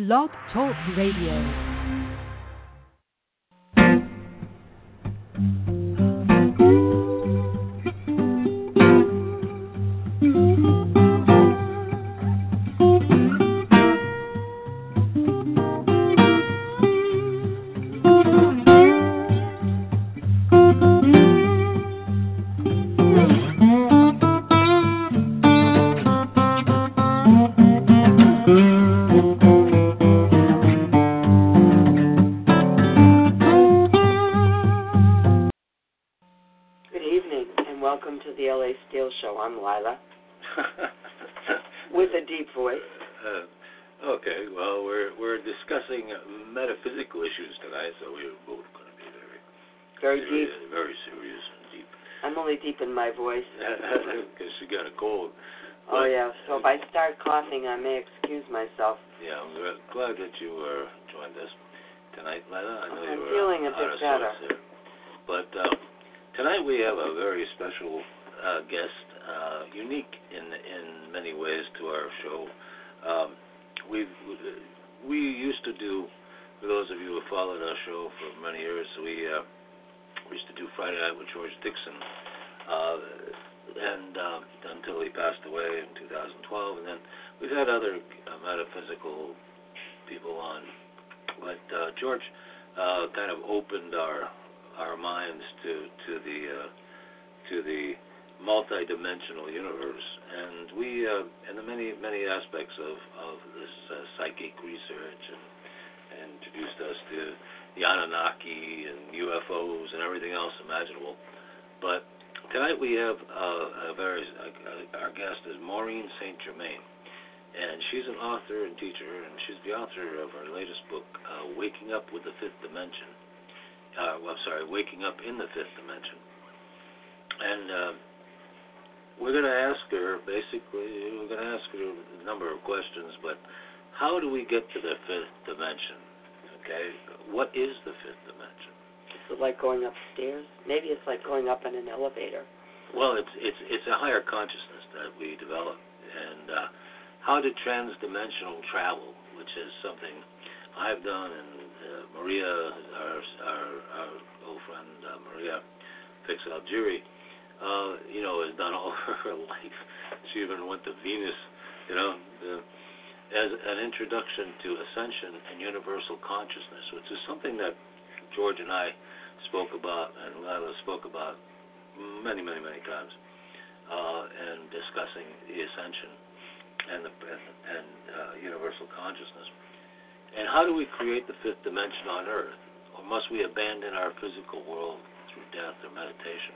Blog Talk Radio. Had other uh, metaphysical people on, but uh, George uh, kind of opened our our minds to to the uh, to the multidimensional universe, and we uh, and the many many aspects of of this uh, psychic research, and, and introduced us to the Anunnaki and UFOs and everything else imaginable. But tonight we have uh, a very uh, our guest is Maureen Saint Germain, and she's an author and teacher, and she's the author of our latest book, uh, Waking Up with the Fifth Dimension. Uh, well, I'm sorry, Waking Up in the Fifth Dimension. And uh, we're going to ask her, basically, we're going to ask her a number of questions, but how do we get to the fifth dimension? Okay, what is the fifth dimension? Is it like going upstairs? Maybe it's like going up in an elevator. Well, it's it's it's a higher consciousness that we develop, and uh, how to transdimensional travel, which is something I've done, and uh, Maria, our our, our old friend uh, Maria Fix Algeri, uh, you know, has done all her life. She even went to Venus, you know, uh, as an introduction to ascension and universal consciousness, which is something that George and I spoke about, and Lila spoke about many, many, many times, uh, and discussing the ascension and the and, and uh, universal consciousness. And how do we create the fifth dimension on Earth, or must we abandon our physical world through death or meditation?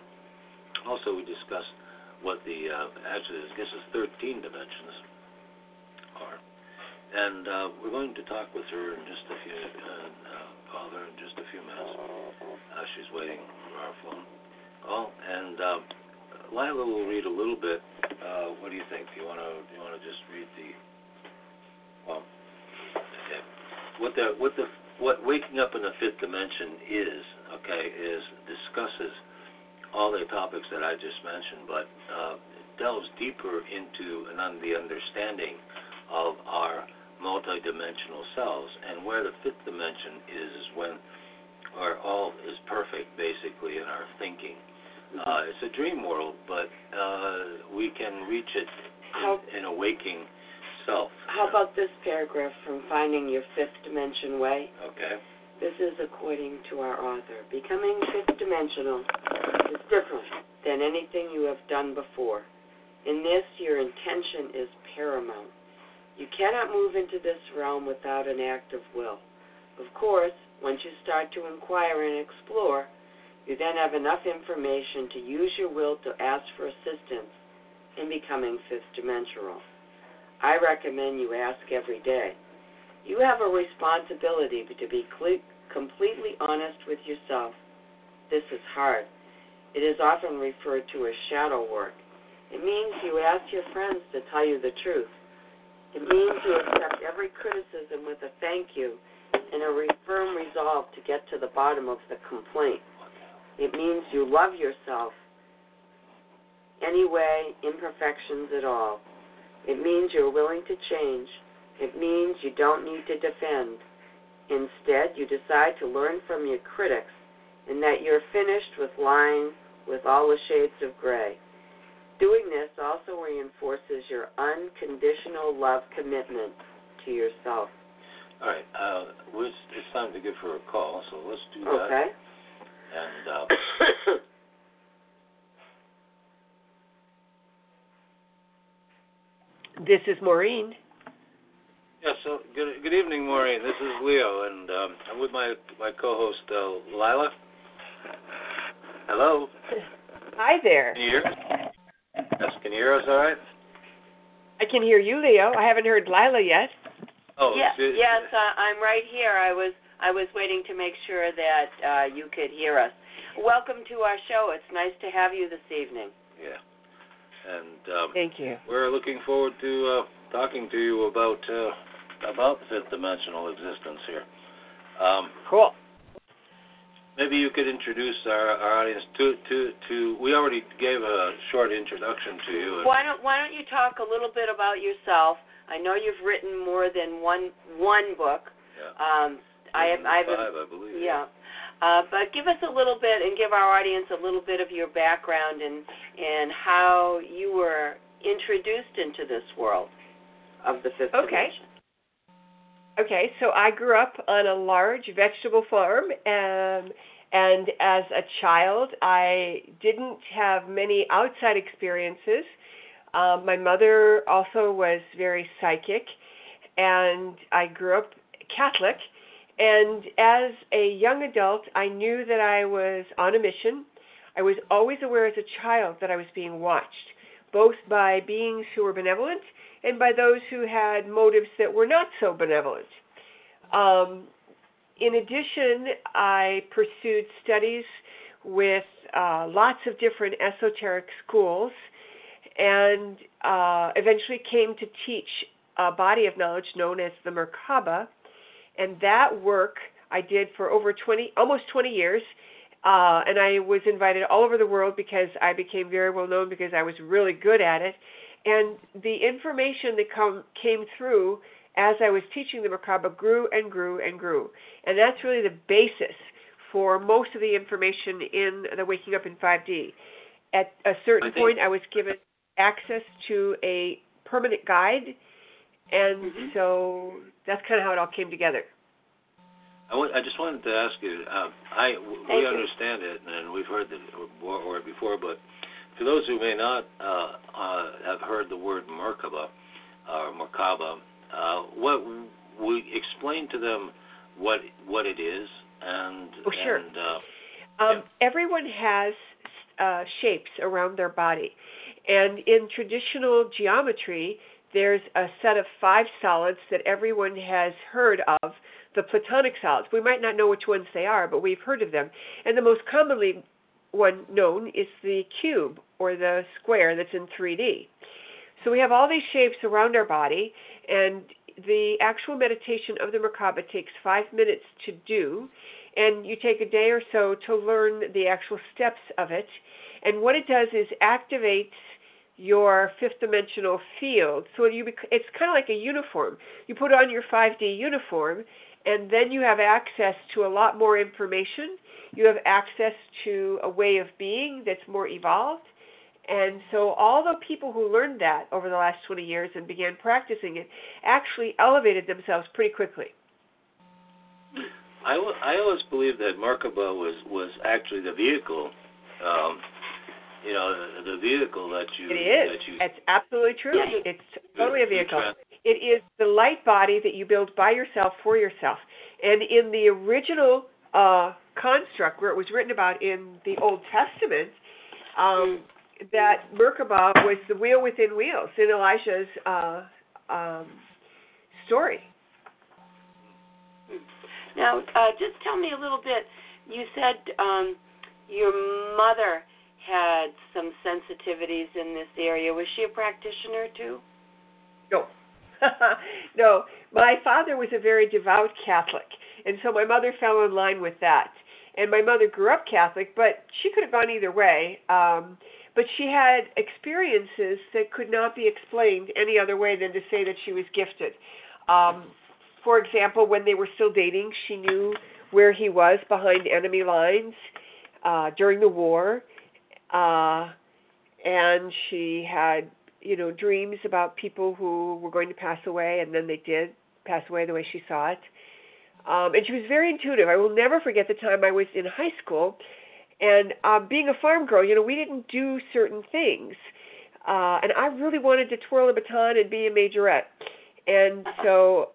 Also, we discussed what the uh, actually I guess it's 13 dimensions are, and uh, we're going to talk with her in just a few. Uh, uh, call her in just a few minutes. Uh, she's waiting for our phone call, and um, Lila will read a little bit. Uh, what do you think? Do you want to? Do you want to just read the? Well. What the what the what waking up in the fifth dimension is? Okay, is discusses all the topics that I just mentioned, but uh, delves deeper into an, un- the understanding of our multidimensional selves and where the fifth dimension is is when our all is perfect basically in our thinking. Uh, it's a dream world, but uh, we can reach it How- in, in a waking self. How about this paragraph from Finding Your Fifth Dimension Way? Okay. This is according to our author. Becoming fifth dimensional is different than anything you have done before. In this, your intention is paramount. You cannot move into this realm without an act of will. Of course, once you start to inquire and explore, you then have enough information to use your will to ask for assistance in becoming fifth dimensional. I recommend you ask every day. You have a responsibility to be completely honest with yourself. This is hard. It is often referred to as shadow work. It means you ask your friends to tell you the truth. It means you accept every criticism with a thank you and a firm resolve to get to the bottom of the complaint. It means you love yourself anyway, imperfections at all. It means you're willing to change. It means you don't need to defend. Instead, you decide to learn from your critics and that you're finished with lying with all the shades of gray. Doing this also reinforces your unconditional love commitment to yourself. All right. Uh, it's, it's time to give her a call, so let's do that. Okay. And uh, This is Maureen. yeah, so good good evening, Maureen. This is Leo, and um, I'm with my my co-host uh, Lila. Hello. Hi there. Can you hear? Yes, can you hear us? All right. I can hear you, Leo. I haven't heard Lila yet. Oh, yes, yes, uh, I'm right here. I was I was waiting to make sure that uh, you could hear us. Welcome to our show. It's nice to have you this evening. Yeah. And um, Thank you. we're looking forward to uh, talking to you about uh, about fifth dimensional existence here. Um, Cool. maybe you could introduce our, our audience to, to to. We already gave a short introduction to you. Why don't Why don't you talk a little bit about yourself? I know you've written more than one one book. Yeah. Um, I have I have a- five, I believe. Yeah. Uh, but give us a little bit and give our audience a little bit of your background and and how you were introduced into this world of the fifth Okay. dimension. Okay, so I grew up on a large vegetable farm, um, and as a child, I didn't have many outside experiences. Um, my mother also was very psychic, and I grew up Catholic. And as a young adult, I knew that I was on a mission. I was always aware as a child that I was being watched, both by beings who were benevolent and by those who had motives that were not so benevolent. Um, in addition, I pursued studies with uh, lots of different esoteric schools and uh, eventually came to teach a body of knowledge known as the Merkaba. And that work I did for over 20, almost 20 years. Uh, and I was invited all over the world because I became very well known because I was really good at it. And the information that come, came through as I was teaching the Merkaba grew and grew and grew. And that's really the basis for most of the information in the Waking Up in 5D. At a certain I point, I was given access to a permanent guide, and Mhm. so that's kind of how it all came together. I, just wanted to ask you. Um, I w- we you. understand it, and we've heard the word before, but for those who may not uh, uh, have heard the word Merkaba or Merkaba, uh, what we explain to them what what it is and Oh, sure. and uh, Um, Yeah. Everyone has uh, shapes around their body. And in traditional geometry, there's a set of five solids that everyone has heard of the Platonic solids. We might not know which ones they are, but we've heard of them. And the most commonly one known is the cube or the square that's in 3D. So we have all these shapes around our body, and the actual meditation of the Merkaba takes five minutes to do and you take a day or so to learn the actual steps of it. And what it does is activates your fifth dimensional field. So you bec- it's kind of like a uniform. You put on your 5D uniform, and then you have access to a lot more information. You have access to a way of being that's more evolved. And so all the people who learned that over the last 20 years and began practicing it actually elevated themselves pretty quickly. I, I always believed that Merkaba was was actually the vehicle. Um, you know, the, the vehicle that you It is. that you It's absolutely true. Yeah. It's totally a vehicle. It is the light body that you build by yourself for yourself. And in the original uh, construct, where it was written about in the Old Testament, um, that Merkabah was the wheel within wheels in Elijah's uh, um, story. Now, uh, just tell me a little bit. You said um, your mother had some sensitivities in this area. Was she a practitioner too? No. no, my father was a very devout Catholic, and so my mother fell in line with that. And my mother grew up Catholic, but she could have gone either way. Um, but she had experiences that could not be explained any other way than to say that she was gifted. Um, for example, when they were still dating, she knew where he was behind enemy lines uh, during the war, uh, and she had you know dreams about people who were going to pass away, and then they did pass away the way she saw it. Um, and she was very intuitive. I will never forget the time I was in high school, and uh, being a farm girl, you know, we didn't do certain things, uh, and I really wanted to twirl a baton and be a majorette. And so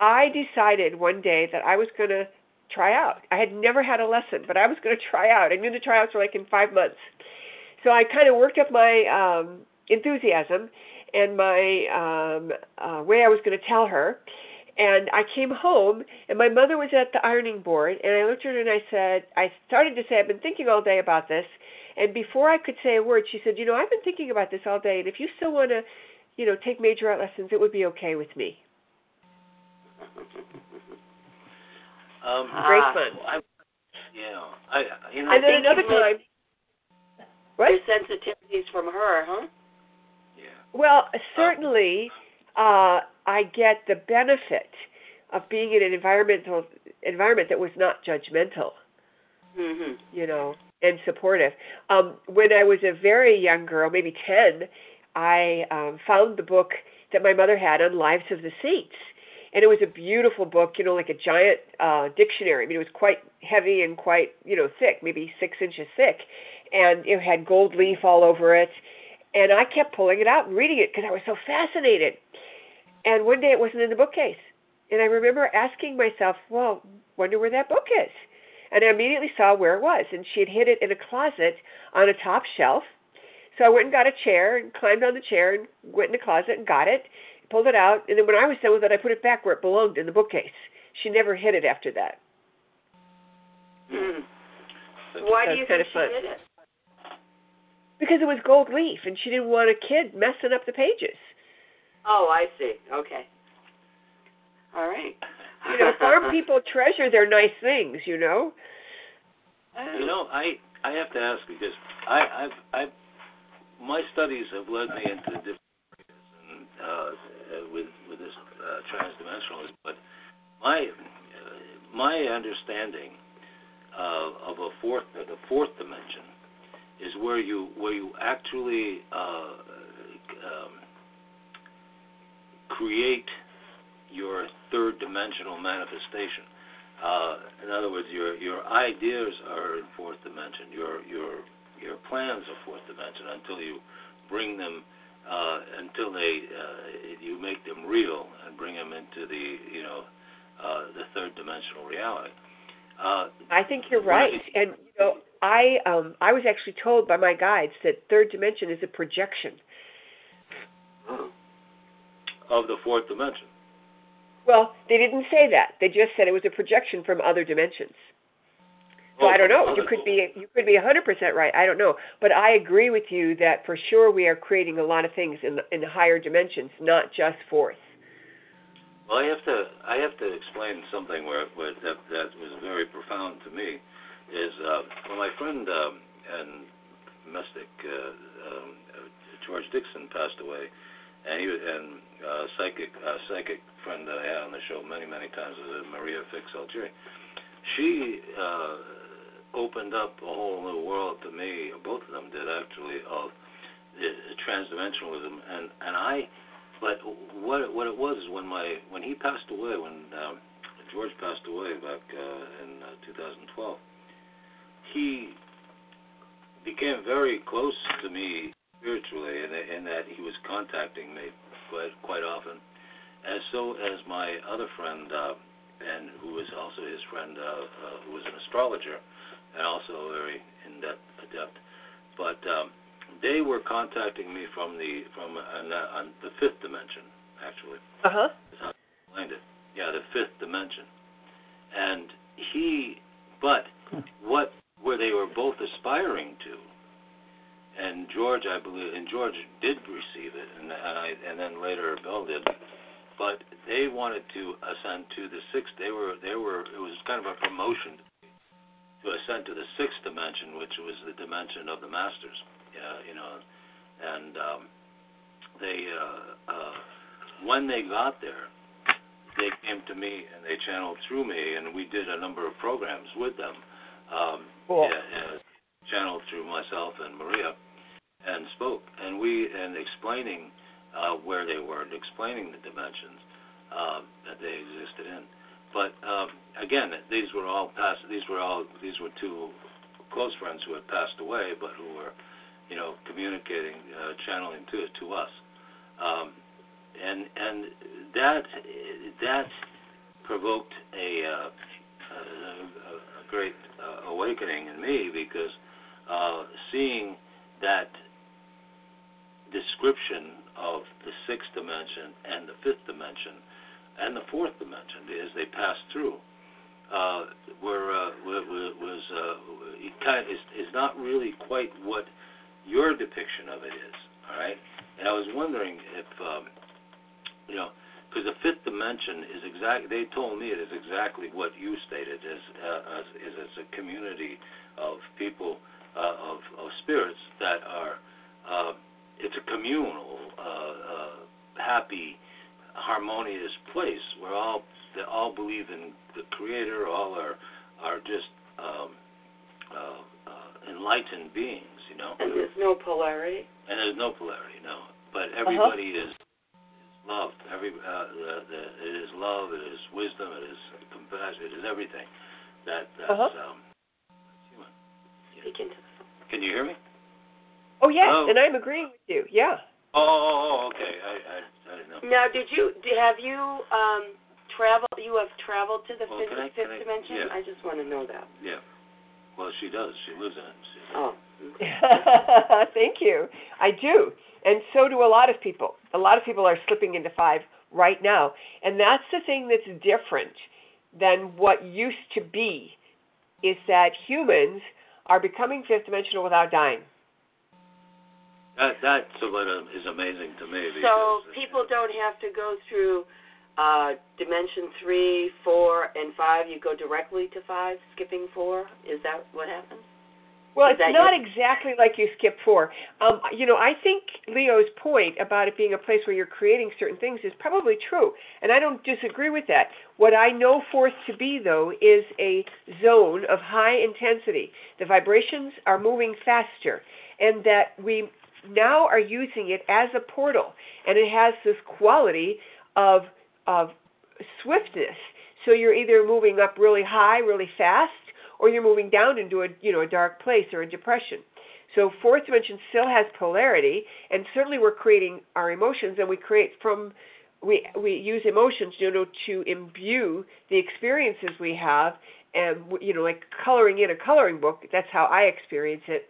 I decided one day that I was going to try out. I had never had a lesson, but I was going to try out. I knew the tryouts were like in five months. So I kind of worked up my um, enthusiasm and my um, uh, way I was going to tell her. And I came home, and my mother was at the ironing board, and I looked at her and I said, I started to say, I've been thinking all day about this. And before I could say a word, she said, You know, I've been thinking about this all day, and if you still want to, you know, take major art lessons, it would be okay with me. Um, Great Ah. fun. I, yeah, I, you know, And then another time. What? Your sensitivities from her, huh? yeah. Well, certainly, uh, I get the benefit of being in an environmental environment that was not judgmental, Mm-hmm. you know, and supportive. Um, when I was a very young girl, maybe ten, I um, found the book that my mother had on Lives of the Saints, and it was a beautiful book, you know, like a giant uh, dictionary. I mean, it was quite heavy and quite, you know, thick, maybe six inches thick, and it had gold leaf all over it. And I kept pulling it out and reading it because I was so fascinated. And one day it wasn't in the bookcase. And I remember asking myself, well, wonder where that book is. And I immediately saw where it was. And she had hid it in a closet on a top shelf. So I went and got a chair and climbed on the chair and went in the closet and got it, pulled it out. And then when I was done with it, I put it back where it belonged in the bookcase. She never hid it after that. So- Why do you think she fun. did it? Because it was gold leaf and she didn't want a kid messing up the pages. Oh, I see. Okay. All right. You know, farm people treasure their nice things, you know? You know, I I have to ask because I I've I've my studies have led me into different areas and uh, uh, with with this uh, transdimensionalism, but my uh, my understanding of a fourth the fourth dimension is where you where you actually uh, um, create your third dimensional manifestation. Uh, in other words, your your ideas are in fourth dimension. Your your your plans are fourth dimension until you bring them uh, until they uh, you make them real and bring them into the you know uh, the third dimensional reality. Uh, I think you're Right. right. And you know, I um I was actually told by my guides that third dimension is a projection. Of the fourth dimension. Well, they didn't say that. They just said it was a projection from other dimensions. So I don't know. You could be you could be 100% right. I don't know. But I agree with you that for sure we are creating a lot of things in in higher dimensions, not just fourth. Well, I have to I have to explain something where, where that that was very profound to me. Is uh, when my friend um, and mystic uh, um, uh, George Dixon passed away, and he was, and uh, psychic uh, psychic friend that I had on the show many many times was Maria Fix Algieri. She uh, opened up a whole new world to me. Both of them did actually of transdimensionalism, and and I but what it, what it was is when my when he passed away, when um, George passed away back uh, in uh, 2012, he became very close to me spiritually, in, in that he was contacting me quite quite often, as so as my other friend, uh, and who was also his friend, uh, uh, who was an astrologer, and also very in depth adept, but. Um, they were contacting me from the from on, uh, on the fifth dimension, actually. Uh huh. Is how I explained it. Yeah, the fifth dimension. And he, but what where they were both aspiring to, and George, I believe, and George did receive it, and, and I, and then later Bill did. But they wanted to ascend to the sixth. They were they were it was kind of a promotion to ascend to the sixth dimension, which was the dimension of the masters. Yeah, you know, and um, they uh, uh, when they got there, they came to me and they channeled through me, and we did a number of programs with them. Um, Cool. yeah, uh, channeled through myself and Maria, and spoke, and we and explaining uh, where they were, and explaining the dimensions um, that they existed in. But um, again, these were all past. These were all. These were two close friends who had passed away, but who were, you know, communicating, uh, channeling to to us. Um, and and that that provoked a, uh, a, a great uh, awakening in me because uh, seeing that description of the sixth dimension and the fifth dimension and the fourth dimension as they pass through uh, were, uh, was uh, it kind of, is, is not really quite what your depiction of it is. All right, and I was wondering if um, you know because the fifth dimension is exactly they told me it is exactly what you stated as uh, as is as a community of people uh, of of spirits that are uh, it's a communal uh, uh, happy harmonious place where all they all believe in the creator all are are just um, uh, uh, enlightened beings you know And there's no polarity. and there's no polarity no but Uh-huh. everybody is love. Every uh, the, the, it is love. It is wisdom. It is compassion. It is everything that that's Uh-huh. um, human. Speak into the phone. Can you hear me? Oh yes, Hello? and I'm agreeing with you. Yeah. Oh, oh, oh okay. I, I I know. Now, did you have you um traveled? You have traveled to the Well, fifth, I- fifth I- dimension. yeah. I just want to know that. Yeah. Well, she does. She lives in it. She, Oh. Thank you. I do. And so do a lot of people. A lot of people are slipping into five right now. And that's the thing that's different than what used to be is that humans are becoming fifth dimensional without dying. That that what um, is amazing to me. So because, uh, people don't have to go through uh dimension three, four, and five. You go directly to five, skipping four. Is that what happens? Well, Is it's not your- exactly like you skip four. Um, you know, I think Leo's point about it being a place where you're creating certain things is probably true, and I don't disagree with that. What I know fourth to be, though, is a zone of high intensity. The vibrations are moving faster, and that we now are using it as a portal, and it has this quality of of swiftness. So you're either moving up really high, really fast, or you're moving down into a you know a dark place or a depression. So fourth dimension still has polarity, and certainly we're creating our emotions, and we create from we we use emotions you know to imbue the experiences we have, and you know like coloring in a coloring book. That's how I experience it.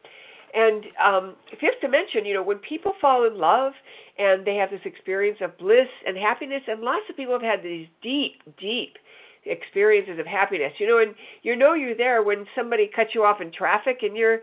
And um, fifth dimension, you know, when people fall in love and they have this experience of bliss and happiness, and lots of people have had these deep, deep experiences of happiness. You know, and you know you're there when somebody cuts you off in traffic and you're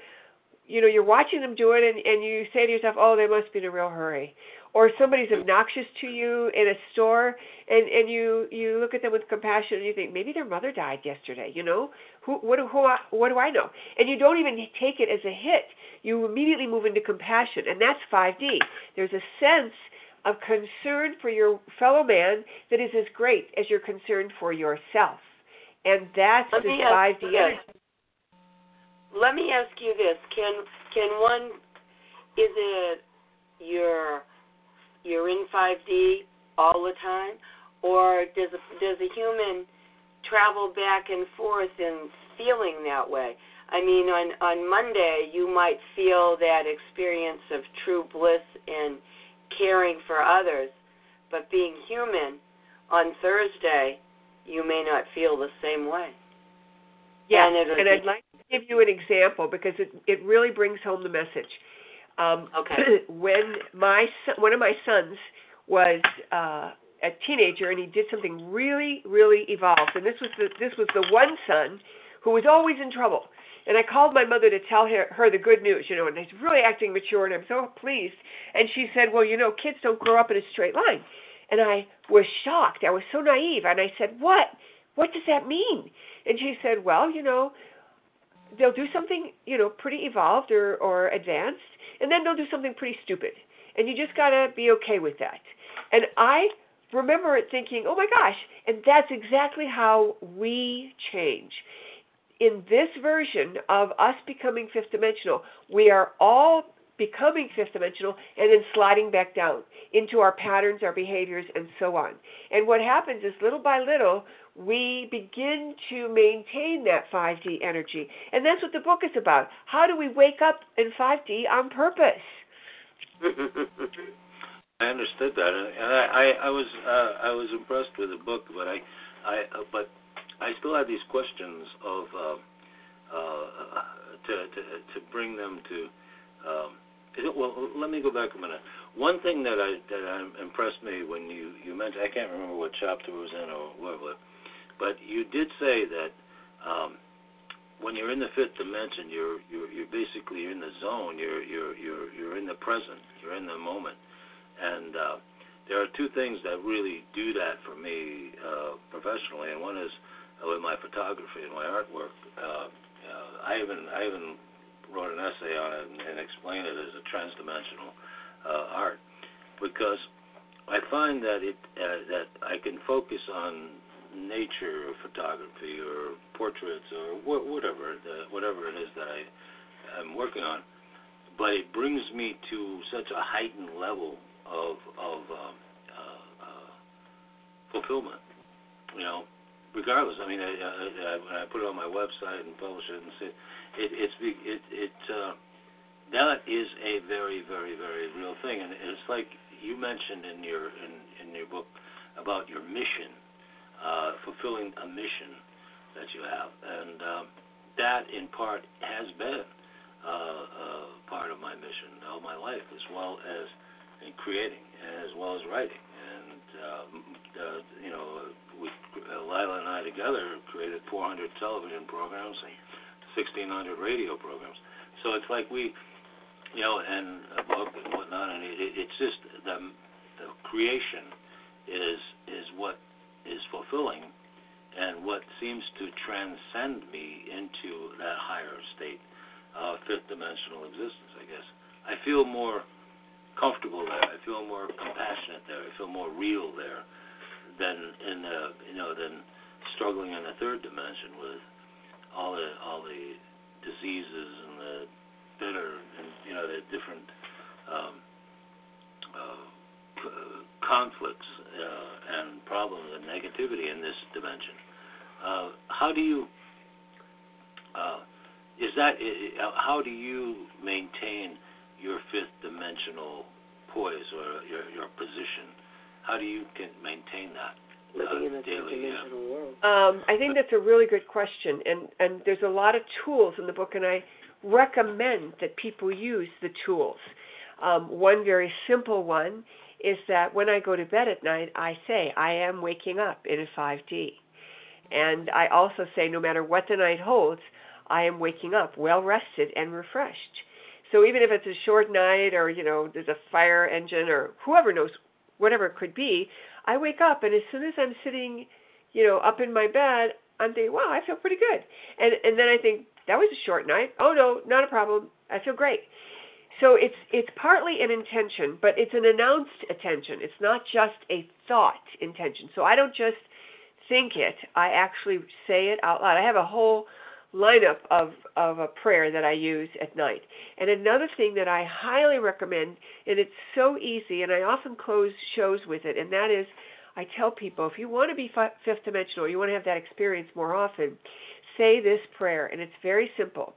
you know, you're watching them do it and, and you say to yourself, Oh, they must be in a real hurry. Or somebody's obnoxious to you in a store and, and you, you look at them with compassion and you think, Maybe their mother died yesterday, you know? Who what do who what do I know? And you don't even take it as a hit. You immediately move into compassion and that's five D. There's a sense of concern for your fellow man that is as great as your concern for yourself. And that's Let the five D energy. Let me ask you this: Can can one? Is it you're you're in 5D all the time, or does a, does a human travel back and forth in feeling that way? I mean, on on Monday you might feel that experience of true bliss and caring for others, but being human, on Thursday you may not feel the same way. Yeah, And and I'd like to give you an example because it it really brings home the message. Um, Okay. when my son, one of my sons was uh, a teenager and he did something really really evolved, and this was the this was the one son who was always in trouble. And I called my mother to tell her, her the good news, you know, and he's really acting mature, and I'm so pleased. And she said, "Well, you know, kids don't grow up in a straight line." And I was shocked. I was so naive, and I said, "What? What does that mean?" And she said, "Well, you know, they'll do something, you know, pretty evolved or or advanced, and then they'll do something pretty stupid, and you just gotta be okay with that." And I remember it thinking, oh my gosh, and that's exactly how we change. In this version of us becoming fifth dimensional, we are all becoming fifth dimensional and then sliding back down into our patterns, our behaviors, and so on. And what happens is little by little, we begin to maintain that 5D energy. And that's what the book is about. How do we wake up in 5D on purpose? I understood that, and I, I, I was uh, I was impressed with the book, but I, I uh, but I still have these questions of uh, uh, to, to to bring them to. Um, it, well, let me go back a minute. One thing that I that impressed me when you you mentioned I can't remember what chapter it was in or whatever, but you did say that um, when you're in the fifth dimension, you're you're you're basically in the zone. You're you're you're you're in the present. You're in the moment and uh, there are two things that really do that for me uh, professionally, and one is uh, with my photography and my artwork. Uh, uh, I even I even wrote an essay on it and, and explained it as a transdimensional uh, art because I find that it uh, that I can focus on nature photography or portraits or wh- whatever the, whatever it is that I am working on, but it brings me to such a heightened level of of um, uh, uh, fulfillment. You know, regardless. I mean, I, I, when I put it on my website and publish it and say it, it's it it uh, that is a very very very real thing, and it's like you mentioned in your in in your book about your mission, uh, fulfilling a mission that you have, and um, that in part has been uh, uh, part of my mission all my life, as well as in creating as well as writing. And um, uh, you know, we, uh, Lila and I together created 400 television programs and 1,600 radio programs. So it's like we, you know, and a book and whatnot, and it, it's just the, the creation is is what is fulfilling and what seems to transcend me into that higher state, uh, fifth dimensional existence. I guess I feel more comfortable there. I feel more compassionate there. I feel more real there than in the you know than struggling in the third dimension with all the all the diseases and the bitter and you know the different um, uh, conflicts uh, and problems and negativity in this dimension. Uh, how do you uh, is that how do you maintain your fifth dimensional poise or your your position? How do you can maintain that? Living in a dimensional world. Um, I think that's a really good question, and and there's a lot of tools in the book, and I recommend that people use the tools. Um, one very simple one is that when I go to bed at night, I say I am waking up in a 5D, and I also say no matter what the night holds, I am waking up well rested and refreshed. So even if it's a short night or, you know, there's a fire engine or whoever knows, whatever it could be, I wake up and as soon as I'm sitting, you know, up in my bed, I'm thinking, wow, I feel pretty good. And and then I think, that was a short night. Oh no, not a problem. I feel great. So it's it's partly an intention, but it's an announced attention. It's not just a thought intention. So I don't just think it. I actually say it out loud. I have a whole lineup of, of a prayer that I use at night. And another thing that I highly recommend, and it's so easy, and I often close shows with it, and that is I tell people if you want to be fifth dimensional, you want to have that experience more often, say this prayer, and it's very simple.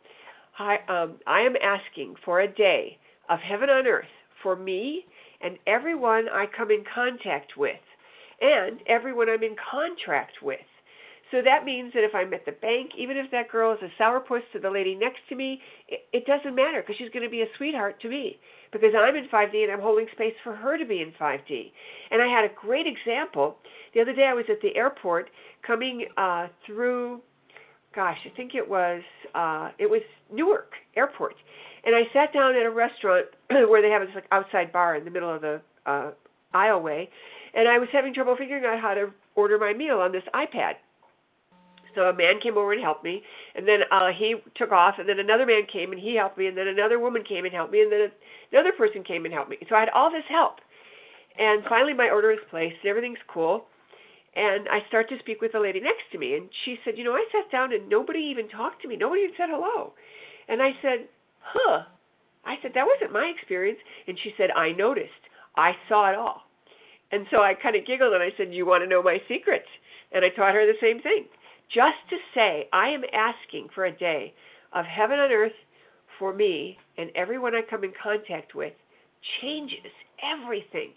I, um, I am asking for a day of heaven on earth for me and everyone I come in contact with, and everyone I'm in contract with. So that means that if I'm at the bank, even if that girl is a sourpuss to the lady next to me, it, it doesn't matter because she's going to be a sweetheart to me because I'm in 5D and I'm holding space for her to be in 5D. And I had a great example. The other day I was at the airport coming uh, through, gosh, I think it was uh, it was Newark Airport, and I sat down at a restaurant where they have this like outside bar in the middle of the uh, aisleway, and I was having trouble figuring out how to order my meal on this iPad. So a man came over and helped me, and then uh, he took off, and then another man came and he helped me, and then another woman came and helped me, and then another person came and helped me. So I had all this help, And finally, my order is placed, and everything's cool. And I start to speak with the lady next to me, and she said, You know, I sat down and nobody even talked to me. Nobody even said hello. And I said, Huh. I said, That wasn't my experience. And she said, I noticed. I saw it all. And so I kind of giggled and I said, You want to know my secret? And I taught her the same thing. Just to say, I am asking for a day of heaven on earth for me and everyone I come in contact with changes everything.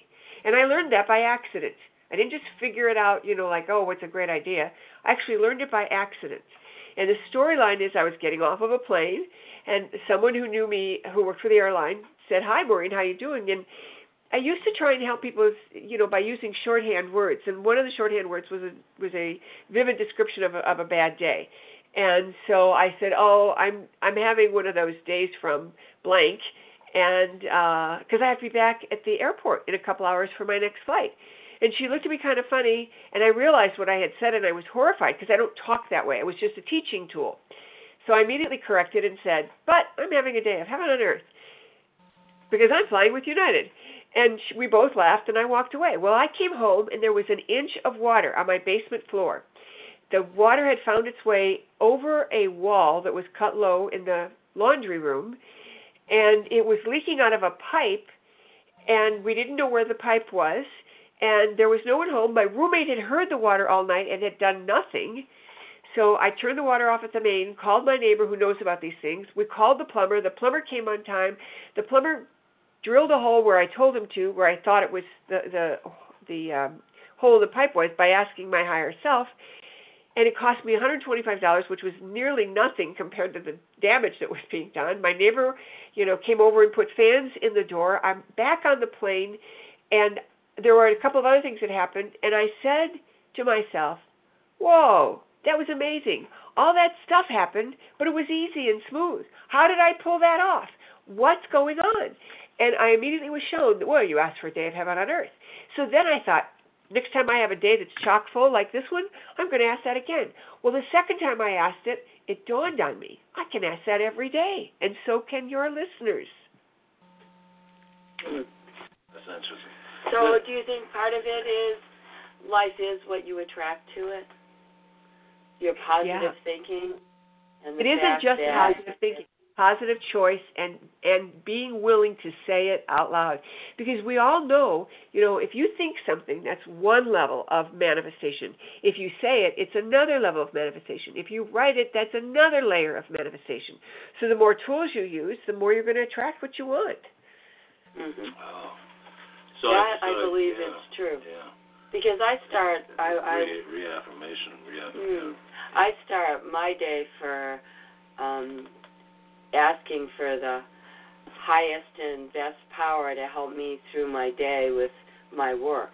And I learned that by accident. I didn't just figure it out, you know, like, oh, what's a great idea. I actually learned it by accident. And the storyline is I was getting off of a plane, and someone who knew me, who worked for the airline, said, "Hi, Maureen, how you doing?" And I used to try and help people, you know, by using shorthand words. And one of the shorthand words was a was a vivid description of a, of a bad day. And so I said, "Oh, I'm I'm having one of those days from blank." and because uh, I have to be back at the airport in a couple hours for my next flight. And she looked at me kind of funny, and I realized what I had said, and I was horrified because I don't talk that way. It was just a teaching tool. So I immediately corrected and said, But I'm having a day of heaven on earth because I'm flying with United. And we both laughed, and I walked away. Well, I came home, and there was an inch of water on my basement floor. The water had found its way over a wall that was cut low in the laundry room, and it was leaking out of a pipe, and we didn't know where the pipe was and there was no one home. My roommate had heard the water all night and had done nothing. So I turned the water off at the main, called my neighbor who knows about these things. We called the plumber. The plumber came on time. The plumber drilled a hole where I told him to, where I thought it was the the the um, hole the pipe was by asking my higher self. And it cost me $125, which was nearly nothing compared to the damage that was being done. My neighbor, you know, came over and put fans in the door. I'm back on the plane, and there were a couple of other things that happened, and I said to myself, Whoa, that was amazing. All that stuff happened, but it was easy and smooth. How did I pull that off? What's going on? And I immediately was shown, well, you asked for a day of heaven on earth. So then I thought, next time I have a day that's chock full like this one, I'm going to ask that again. Well, the second time I asked it, it dawned on me. I can ask that every day, and so can your listeners. That's interesting. So, do you think part of it is life is what you attract to it? Your positive yeah. thinking. And it isn't just positive thinking positive choice and and being willing to say it out loud because we all know you know if you think something that's one level of manifestation if you say it it's another level of manifestation if you write it that's another layer of manifestation so the more tools you use the more you're going to attract what you want mm-hmm. So that so I believe yeah, it's true. Yeah. Because I start, I, I Re- reaffirmation. mm, I start my day for um, asking for the highest and best power to help me through my day with my work.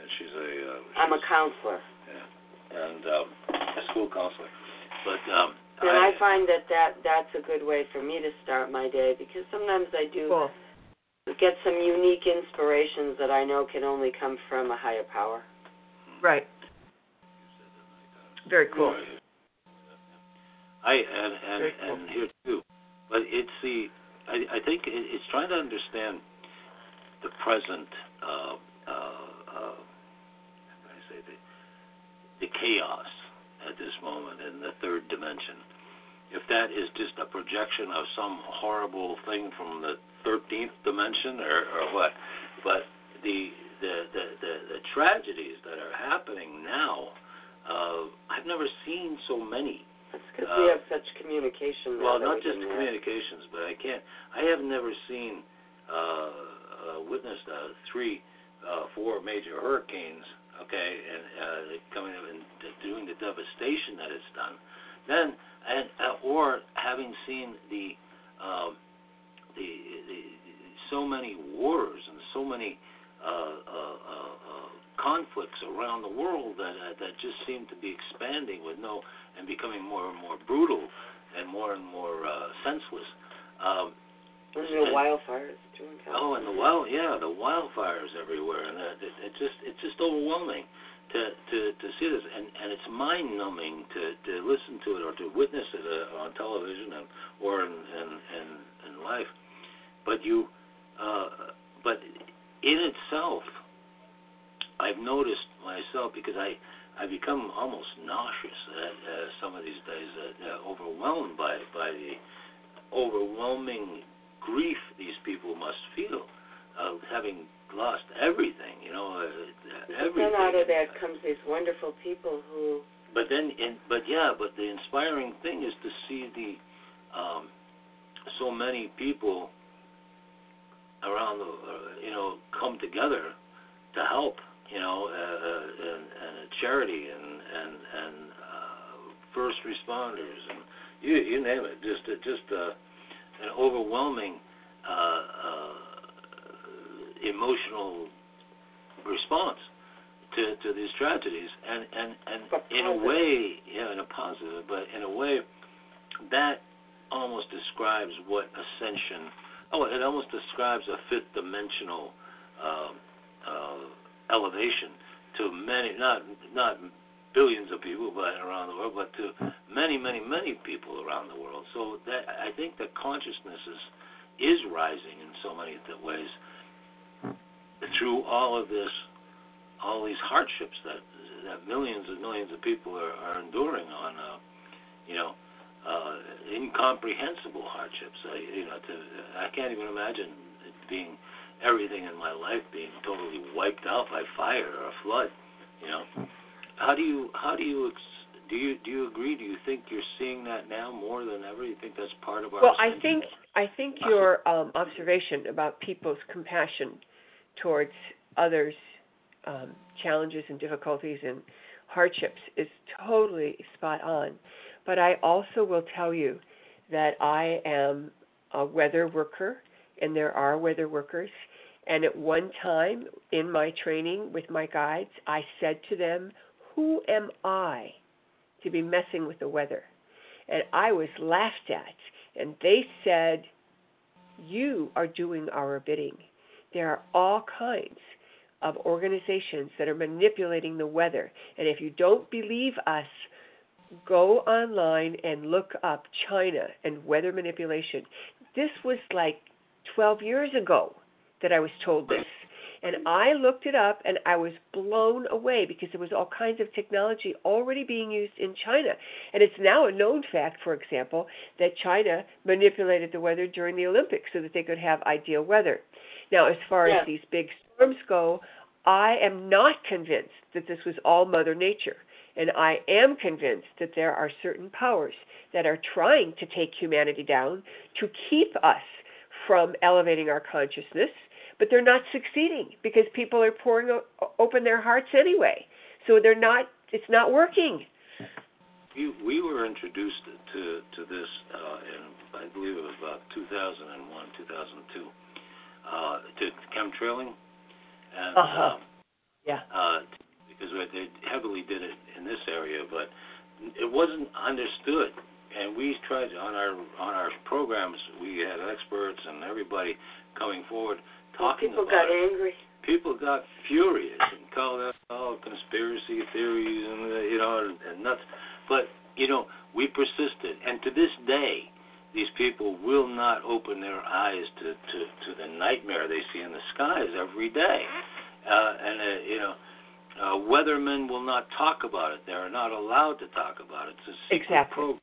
And she's a. Uh, I'm a counselor, Yeah. And um, a school counselor. But um, and I find that that that's a good way for me to start my day because sometimes I do cool get some unique inspirations that I know can only come from a higher power. right very cool I and and cool. and here too, but it's the I I think it's trying to understand the present. Uh, uh, uh, how can I say the the chaos at this moment in the third dimension. If that is just a projection of some horrible thing from the thirteenth dimension or, or what, but the the, the the the tragedies that are happening now, uh, I've never seen so many That's because Uh, we have such communication. well, not just didn't have. communications, but I can't. I have never seen, uh, uh, witnessed uh, three, uh, four major hurricanes. Okay, and uh, coming up and doing the devastation that it's done. Then, and uh, or having seen the, um, the, the, so many wars and so many uh, uh, uh, uh, conflicts around the world that uh, that just seem to be expanding with no and becoming more and more brutal and more and more uh, senseless. Um, And the wildfires too in oh, and the wild, yeah, the wildfires everywhere, and uh, it, it just it's just overwhelming to to to see this, and and it's mind numbing to to listen to it or to witness it uh, on television and or in in in, in life. But you, uh, but in itself, I've noticed myself because I I become almost nauseous at uh, some of these days, uh, uh, overwhelmed by by the overwhelming grief these people must feel of having lost everything. You know, uh, everything. Then out of that comes these wonderful people who. But then, in, but yeah, but the inspiring thing is to see the um, so many people around the uh, you know come together to help you know uh, uh, and, and a charity and and and uh, first responders and you you name it just just uh, an overwhelming uh, uh, emotional response to to these tragedies. And and and in a way yeah in a positive but in a way that almost describes what ascension oh it almost describes a fifth dimensional uh, uh, elevation to many not not billions of people but around the world but to many many many people around the world. So that i think that consciousness is is rising in so many ways through all of this all these hardships that that millions and millions of people are, are enduring on uh, you know uh, incomprehensible hardships. I, you know, to, I can't even imagine it being everything in my life being totally wiped out by fire or a flood. You know, how do you how do you do you do you agree? Do you think you're seeing that now more than ever? You think that's part of our well, I think I think your um, observation about people's compassion towards others' um, challenges and difficulties and hardships is totally spot on. But I also will tell you that I am a weather worker, and there are weather workers. And at one time in my training with my guides, I said to them, Who am I to be messing with the weather? And I was laughed at. And they said, You are doing our bidding. There are all kinds of organizations that are manipulating the weather. And if you don't believe us, go online and look up China and weather manipulation. This was like 12 years ago that I was told this. And I looked it up and I was blown away because there was all kinds of technology already being used in China. And it's now a known fact, for example, that China manipulated the weather during the Olympics so that they could have ideal weather. Now, as far yeah. as these big storms go, I am not convinced that this was all Mother Nature. And I am convinced that there are certain powers that are trying to take humanity down to keep us from elevating our consciousness, but they're not succeeding because people are pouring open their hearts anyway. So they're not it's not working. We, we were introduced to to this uh, in I believe it was about 2001, 2002, uh, to chemtrailing, and uh-huh. um, yeah, uh, because they heavily did it in this area, but it wasn't understood. And we tried on our on our programs. We had experts and everybody coming forward talking people about got it. angry. People got furious and called us all conspiracy theories and you know and, and nuts. But you know we persisted, and to this day, these people will not open their eyes to to, to the nightmare they see in the skies every day. Uh, and uh, you know uh, weathermen will not talk about it. They are not allowed to talk about it. It's a exactly. program.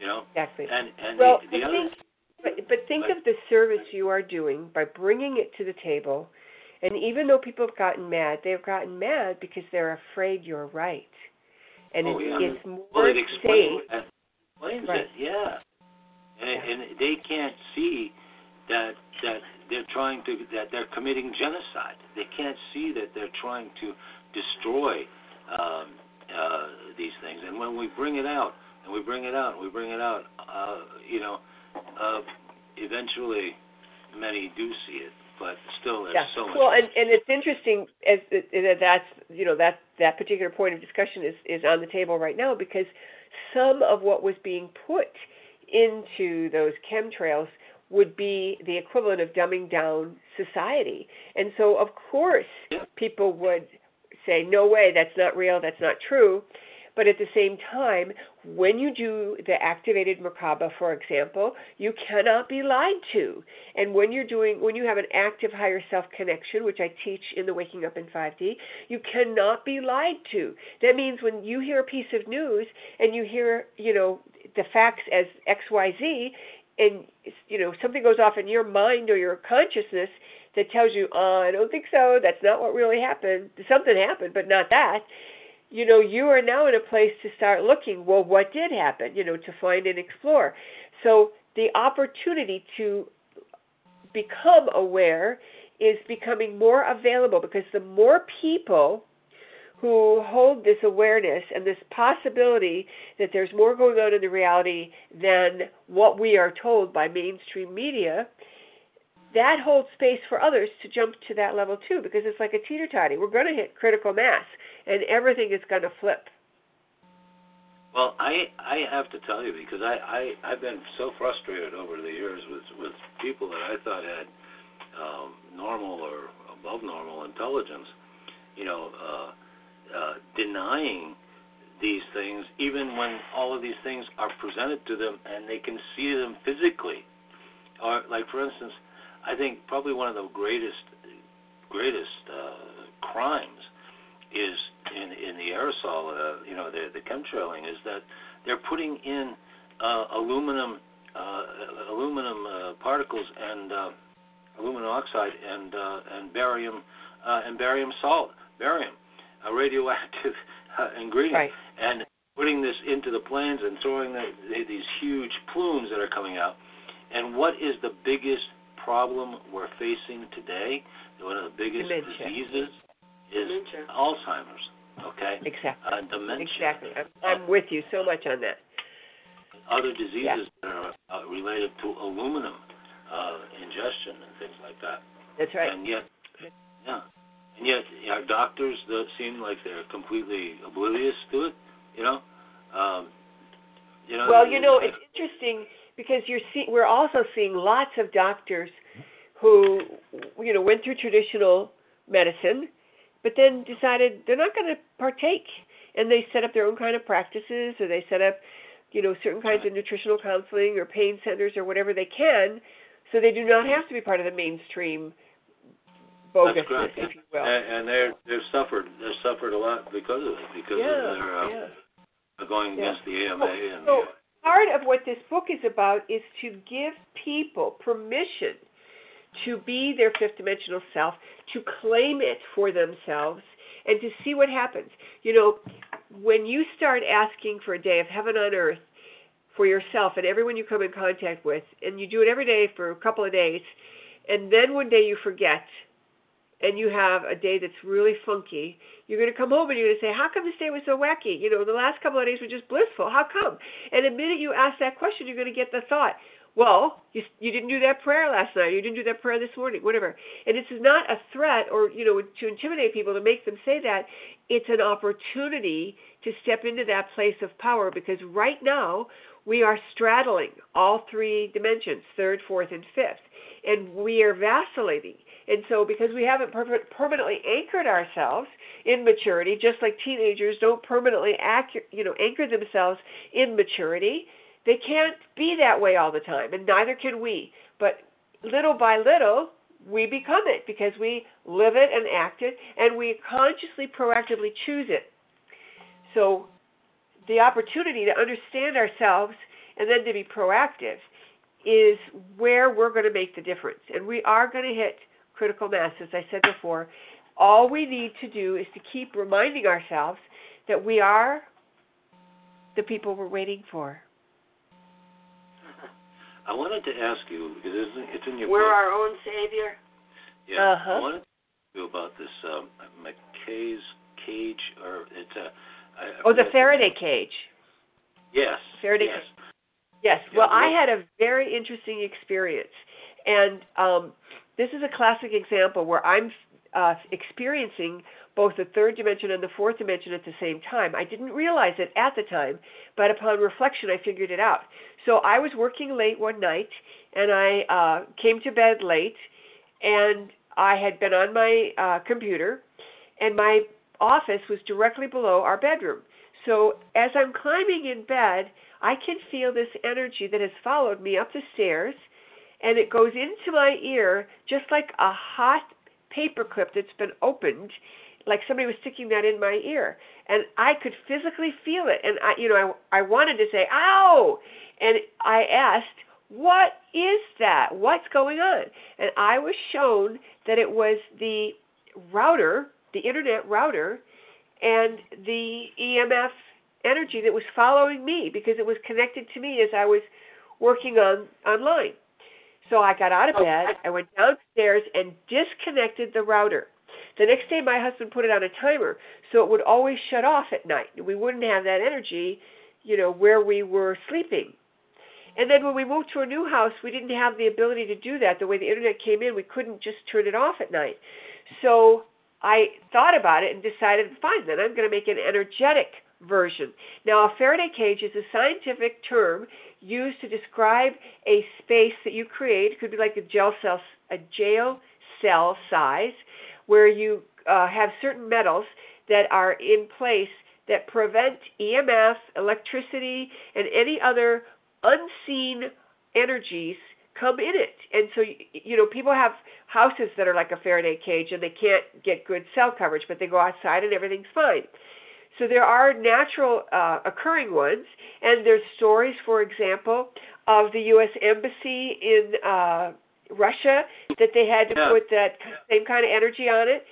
You know. Exactly. And and well, the, the other. think, but, but think but, of the service you are doing by bringing it to the table. And even though people have gotten mad, they've gotten mad because they're afraid you're right. And oh, it, yeah. it's more well, it explains, safe. it explains Right. it. Yeah. And, and they can't see that that they're trying to that they're committing genocide. They can't see that they're trying to destroy um, uh, these things. And when we bring it out, and we bring it out, and we bring it out, uh, you know, uh, eventually many do see it, but still there's yeah. so much. Well, and and it's interesting as that that's you know that that particular point of discussion is is on the table right now because some of what was being put into those chemtrails would be the equivalent of dumbing down society. And so of course people would say no way that's not real, that's not true. But at the same time, when you do the activated Merkaba, for example, you cannot be lied to. And when you're doing, when you have an active higher self connection, which I teach in the Waking Up in 5D, you cannot be lied to. That means when you hear a piece of news and you hear, you know, the facts as X, Y, Z, and you know something goes off in your mind or your consciousness that tells you, oh, I don't think so. That's not what really happened. Something happened, but not that you know, you are now in a place to start looking, well, what did happen, you know, to find and explore. So the opportunity to become aware is becoming more available because the more people who hold this awareness and this possibility that there's more going on in the reality than what we are told by mainstream media, that holds space for others to jump to that level too because it's like a teeter totty. We're going to hit critical mass and everything is going to flip. Well, I I have to tell you because I I I've been so frustrated over the years with with people that I thought had um, normal or above normal intelligence, you know, uh, uh, denying these things even when all of these things are presented to them and they can see them physically. Or like for instance, I think probably one of the greatest greatest uh, crimes is in in the aerosol, uh, you know, the the chemtrailing is that they're putting in uh, aluminum uh, aluminum uh, particles and uh, aluminum oxide and uh, and barium uh, and barium salt, barium, a radioactive uh, ingredient, right. and putting this into the planes and throwing the, the, these huge plumes that are coming out. And what is the biggest problem we're facing today? One of the biggest Dementia. diseases is Dementia. Alzheimer's. Okay. Exactly. Uh, dementia. Exactly. I'm, I'm with you so much on that. Other diseases that are uh, related to aluminum uh, ingestion and things like that. That's right. And yet, yeah, and yet our doctors that seem like they're completely oblivious to it. You know. Um, you know. Well, you know, it's interesting because you're see, we're also seeing lots of doctors who, you know, went through traditional medicine, but then decided they're not going to partake, and they set up their own kind of practices, or they set up, you know, certain kinds of nutritional counseling or pain centers or whatever they can, so they do not have to be part of the mainstream Correct. if you will. And, and they're they've suffered they've suffered a lot because of it because yeah, of their uh, yeah. going Yeah. against the AMA and So part of what this book is about is to give people permission to be their fifth dimensional self, to claim it for themselves, and to see what happens. You know, when you start asking for a day of heaven on earth for yourself and everyone you come in contact with, and you do it every day for a couple of days, and then one day you forget, and you have a day that's really funky, you're going to come home and you're going to say, How come this day was so wacky? You know, the last couple of days were just blissful. How come? And the minute you ask that question, you're going to get the thought, Well, you, you didn't do that prayer last night. You didn't do that prayer this morning, whatever. And is not a threat or, you know, to intimidate people to make them say that. It's an opportunity to step into that place of power because right now we are straddling all three dimensions third, fourth, and fifth. And we are vacillating. And so, because we haven't per- permanently anchored ourselves in maturity, just like teenagers don't permanently you know, anchor themselves in maturity, they can't be that way all the time, and neither can we. But little by little, we become it because we live it and act it, and we consciously, proactively choose it. So, the opportunity to understand ourselves and then to be proactive is where we're going to make the difference. And we are going to hit critical mass, as I said before. All we need to do is to keep reminding ourselves that we are the people we're waiting for. I wanted to ask you because it's in, it's in your We're book. our own savior. Yeah, Uh-huh. I wanted to ask you about this um, McKay's cage, or it's a. I, I Oh, the Faraday name. cage. Yes. Faraday yes. Yes. Yeah, Well, I had a very interesting experience, and um, this is a classic example where I'm uh, experiencing both the third dimension and the fourth dimension at the same time. I didn't realize it at the time, but upon reflection, I figured it out. So I was working late one night, and I uh, came to bed late, and I had been on my uh, computer, and my office was directly below our bedroom. so as I'm climbing in bed, I can feel this energy that has followed me up the stairs and it goes into my ear just like a hot paper clip that's been opened like somebody was sticking that in my ear. And i could physically feel it. And i you know i i wanted to say ow! And i asked what is that? What's going on? And i was shown that it was the router the internet router and the emf energy that was following me because it was connected to me as i was working on online so I got out of oh, bed, I went downstairs and disconnected the router. The next day, my husband put it on a timer so it would always shut off at night. We wouldn't have that energy, you know, where we were sleeping. And then when we moved to a new house, we didn't have the ability to do that. The way the internet came in, we couldn't just turn it off at night. So I thought about it and decided, fine, then I'm going to make an energetic version. Now, a Faraday cage is a scientific term used to describe a space that you create. It could be like a jail cell, a jail cell size, where you uh, have certain metals that are in place that prevent EMF, electricity, and any other unseen energies come in it. And so, you know, people have houses that are like a Faraday cage and they can't get good cell coverage, but they go outside and everything's fine. So there are natural uh, occurring ones, and there's stories, for example, of the U.S. Embassy in uh, Russia that they had to yeah. put that same kind of energy on it.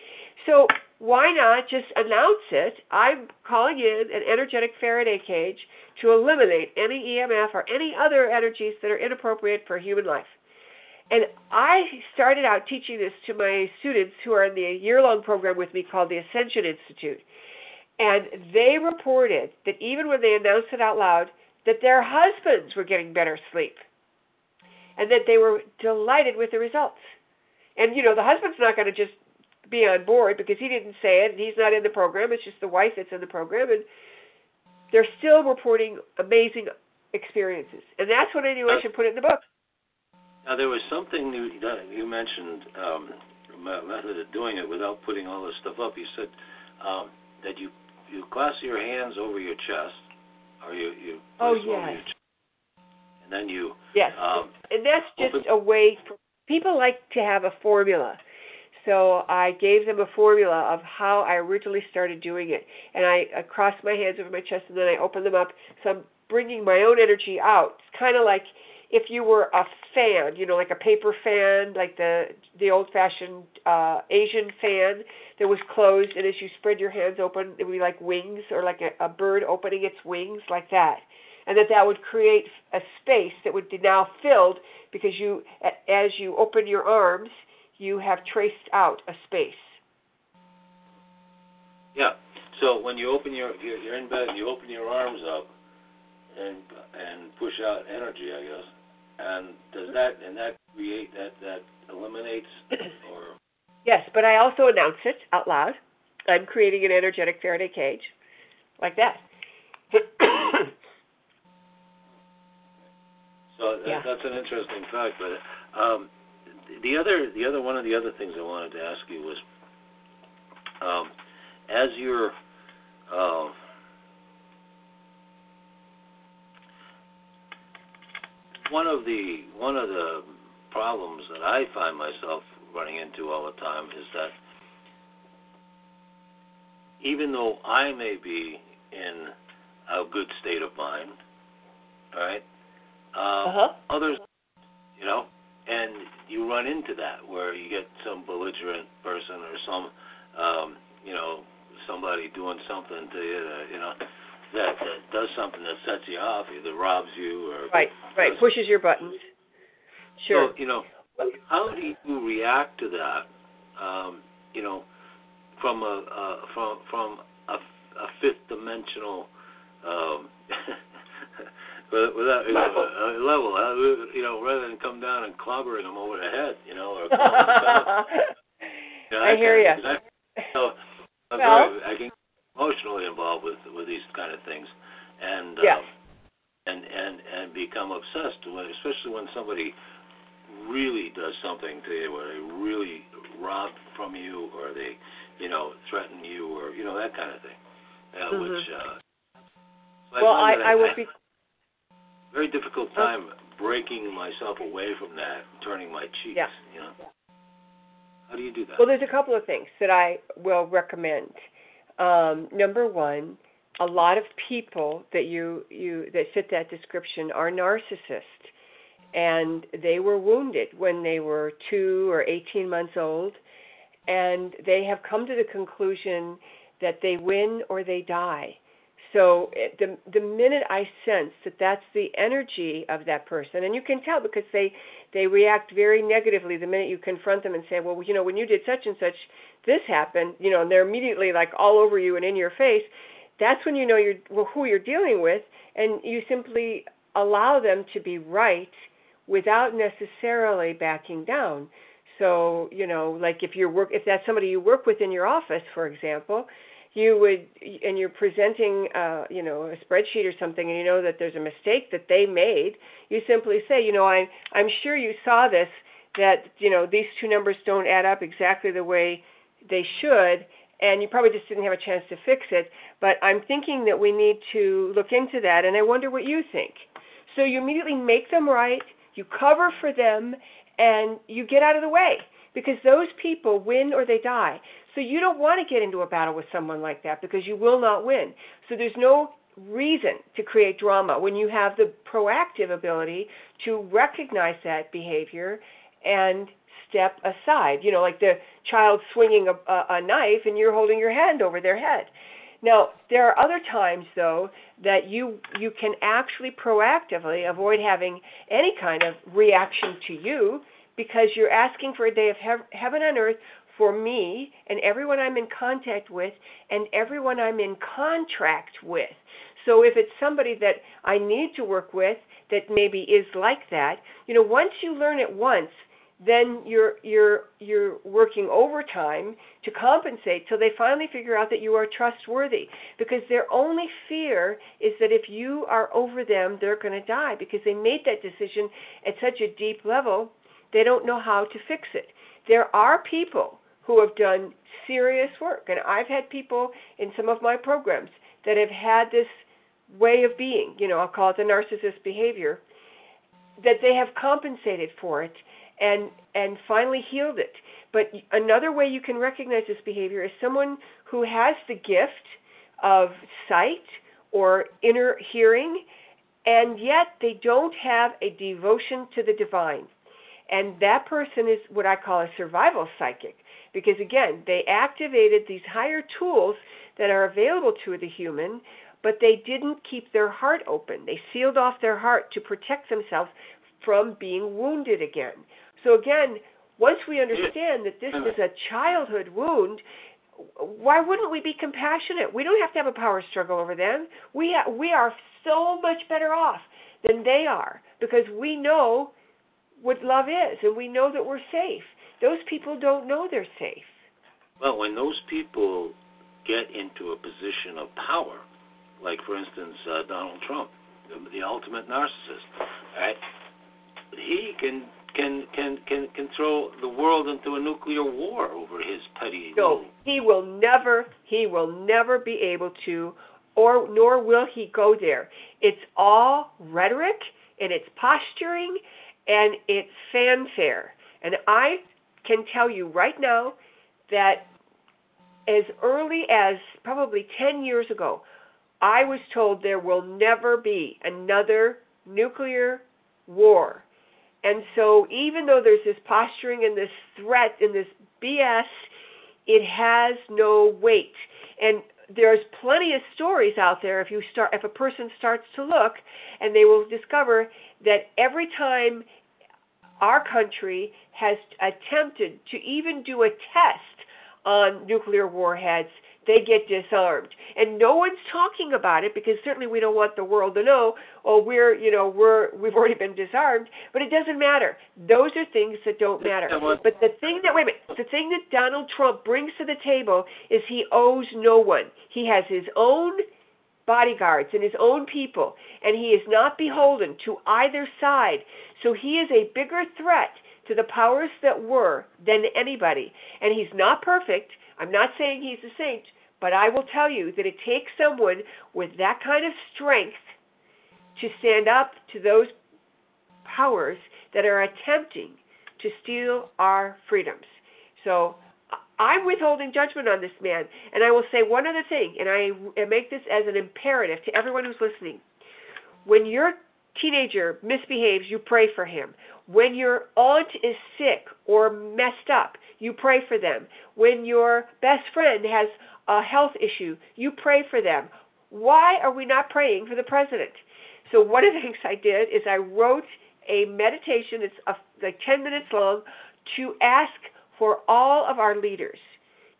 So why not just announce it? I'm calling in an energetic Faraday cage to eliminate any EMF or any other energies that are inappropriate for human life. And I started out teaching this to my students who are in the year long program with me called the Ascension Institute. And they reported that even when they announced it out loud, that their husbands were getting better sleep. And that they were delighted with the results. And you know, the husband's not going to just be on board because he didn't say it and he's not in the program. It's just the wife that's in the program and they're still reporting amazing experiences. And that's what I knew I should put in the book. Now there was something that you mentioned um, method of doing it without putting all this stuff up. You said um, that you you clasp your hands over your chest, or you you oh, place them over yes. chest, and then you Yes. um, and that's just open- a way for people like to have a formula. So I gave them a formula of how I originally started doing it, and I, I crossed my hands over my chest, and then I opened them up. So I'm bringing my own energy out. It's kind of like if you were a fan, you know, like a paper fan, like the the old-fashioned uh, Asian fan that was closed, and as you spread your hands open, it would be like wings, or like a, a bird opening its wings, like that and that that would create a space that would be now filled because you as you open your arms you have traced out a space yeah. So when you open your you're, in bed you open your arms up and and push out energy, I guess, and does that and that create that that eliminates or yes but i also announce it out loud i'm creating an energetic faraday cage like that So that, Yeah. that's an interesting fact. But um, the other, the other one of the other things I wanted to ask you was, um, as you're, uh, one of the one of the problems that I find myself running into all the time is that even though I may be in a good state of mind, all right, um, uh-huh. others, you know, and you run into that where you get some belligerent person or some, um, you know, somebody doing something to you, that, you know, that, that does something that sets you off, either robs you or right right pushes your buttons sure So, you know, how do you react to that? Um, you know, from a uh, from from a, a fifth dimensional um, without you know, Level. a, a level, uh, you know, rather than come down and clobbering them over the head, you know, or calling them down, you know, I that hear you. ya. of- that- So, Well- very, I get emotionally involved with with these kind of things, and Yes. um, and and and become obsessed with, especially when somebody really does something to you, where they really rob from you, or they, you know, threaten you, or you know that kind of thing, uh, Mhm. which uh, I well, I, I will have be. Very difficult time breaking myself away from that, turning my cheeks. Yeah. You know. How do you do that? Well, there's a couple of things that I will recommend. Um, number one, a lot of people that you you that fit that description are narcissists, and they were wounded when they were two or 18 months old, and they have come to the conclusion that they win or they die. So eh, the the minute I sense that that's the energy of that person, and you can tell because they they react very negatively the minute you confront them and say, well, you know, when you did such and such, this happened, you know, and they're immediately like all over you and in your face. That's when you know you're well, who you're dealing with, and you simply allow them to be right without necessarily backing down. So, you know, like if you're work if that's somebody you work with in your office, for example, you would and you're presenting uh, you know a spreadsheet or something and you know that there's a mistake that they made you simply say you know i i'm sure you saw this that you know these two numbers don't add up exactly the way they should and you probably just didn't have a chance to fix it but i'm thinking that we need to look into that and i wonder what you think. So you immediately make them right you cover for them and you get out of the way because those people win or they die so you don't want to get into a battle with someone like that because you will not win. So there's no reason to create drama when you have the proactive ability to recognize that behavior and step aside. You know, like the child swinging a, a, knife and you're holding your hand over their head. Now, there are other times though that you you can actually proactively avoid having any kind of reaction to you because you're asking for a day of heaven on earth for me and everyone I'm in contact with and everyone I'm in contract with. So if it's somebody that I need to work with that maybe is like that, you know, once you learn it once, then you're you're you're working overtime to compensate till they finally figure out that you are trustworthy because their only fear is that if you are over them they're going to die because they made that decision at such a deep level they don't know how to fix it there are people who have done serious work. And I've had people in some of my programs that have had this way of being, you know, I'll call it the narcissist behavior, that they have compensated for it and and finally healed it. But another way you can recognize this behavior is someone who has the gift of sight or inner hearing and yet they don't have a devotion to the divine. And that person is what I call a survival psychic because again, they activated these higher tools that are available to the human, but they didn't keep their heart open. They sealed off their heart to protect themselves from being wounded again. So again, once we understand that this is a childhood wound, why wouldn't we be compassionate? We don't have to have a power struggle over them. We ha- we are so much better off than they are because we know what love is and we know that we're safe. Those people don't know they're safe. Well, when those people get into a position of power, like for instance uh, Donald Trump, the, the ultimate narcissist, right? He can can can can throw the world into a nuclear war over his petty. No, he will never. He will never be able to, or nor will he go there. It's all rhetoric and it's posturing and it's fanfare. And I can tell you right now that as early as probably 10 years ago, I was told there will never be another nuclear war. And so, even though there's this posturing and this threat and this BS, it has no weight. And there's plenty of stories out there if you start if a person starts to look and they will discover that every time our country has attempted to even do a test on nuclear warheads, they get disarmed. And no one's talking about it because certainly we don't want the world to know, oh, we're, you know, we're we've already been disarmed, but it doesn't matter. Those are things that don't matter. But the thing that wait a minute, the thing that Donald Trump brings to the table is he owes no one. He has his own bodyguards and his own people, and he is not beholden to either side. So he is a bigger threat to the powers that were than anybody. And he's not perfect. I'm not saying he's a saint, But I will tell you that it takes someone with that kind of strength to stand up to those powers that are attempting to steal our freedoms. So I'm withholding judgment on this man. And I will say one other thing, and I make this as an imperative to everyone who's listening. When your teenager misbehaves, you pray for him. When your aunt is sick or messed up, you pray for them. When your best friend has a health issue, you pray for them. Why are we not praying for the president? So one of the things I did is I wrote a meditation. It's a, like 10 minutes long to ask for all of our leaders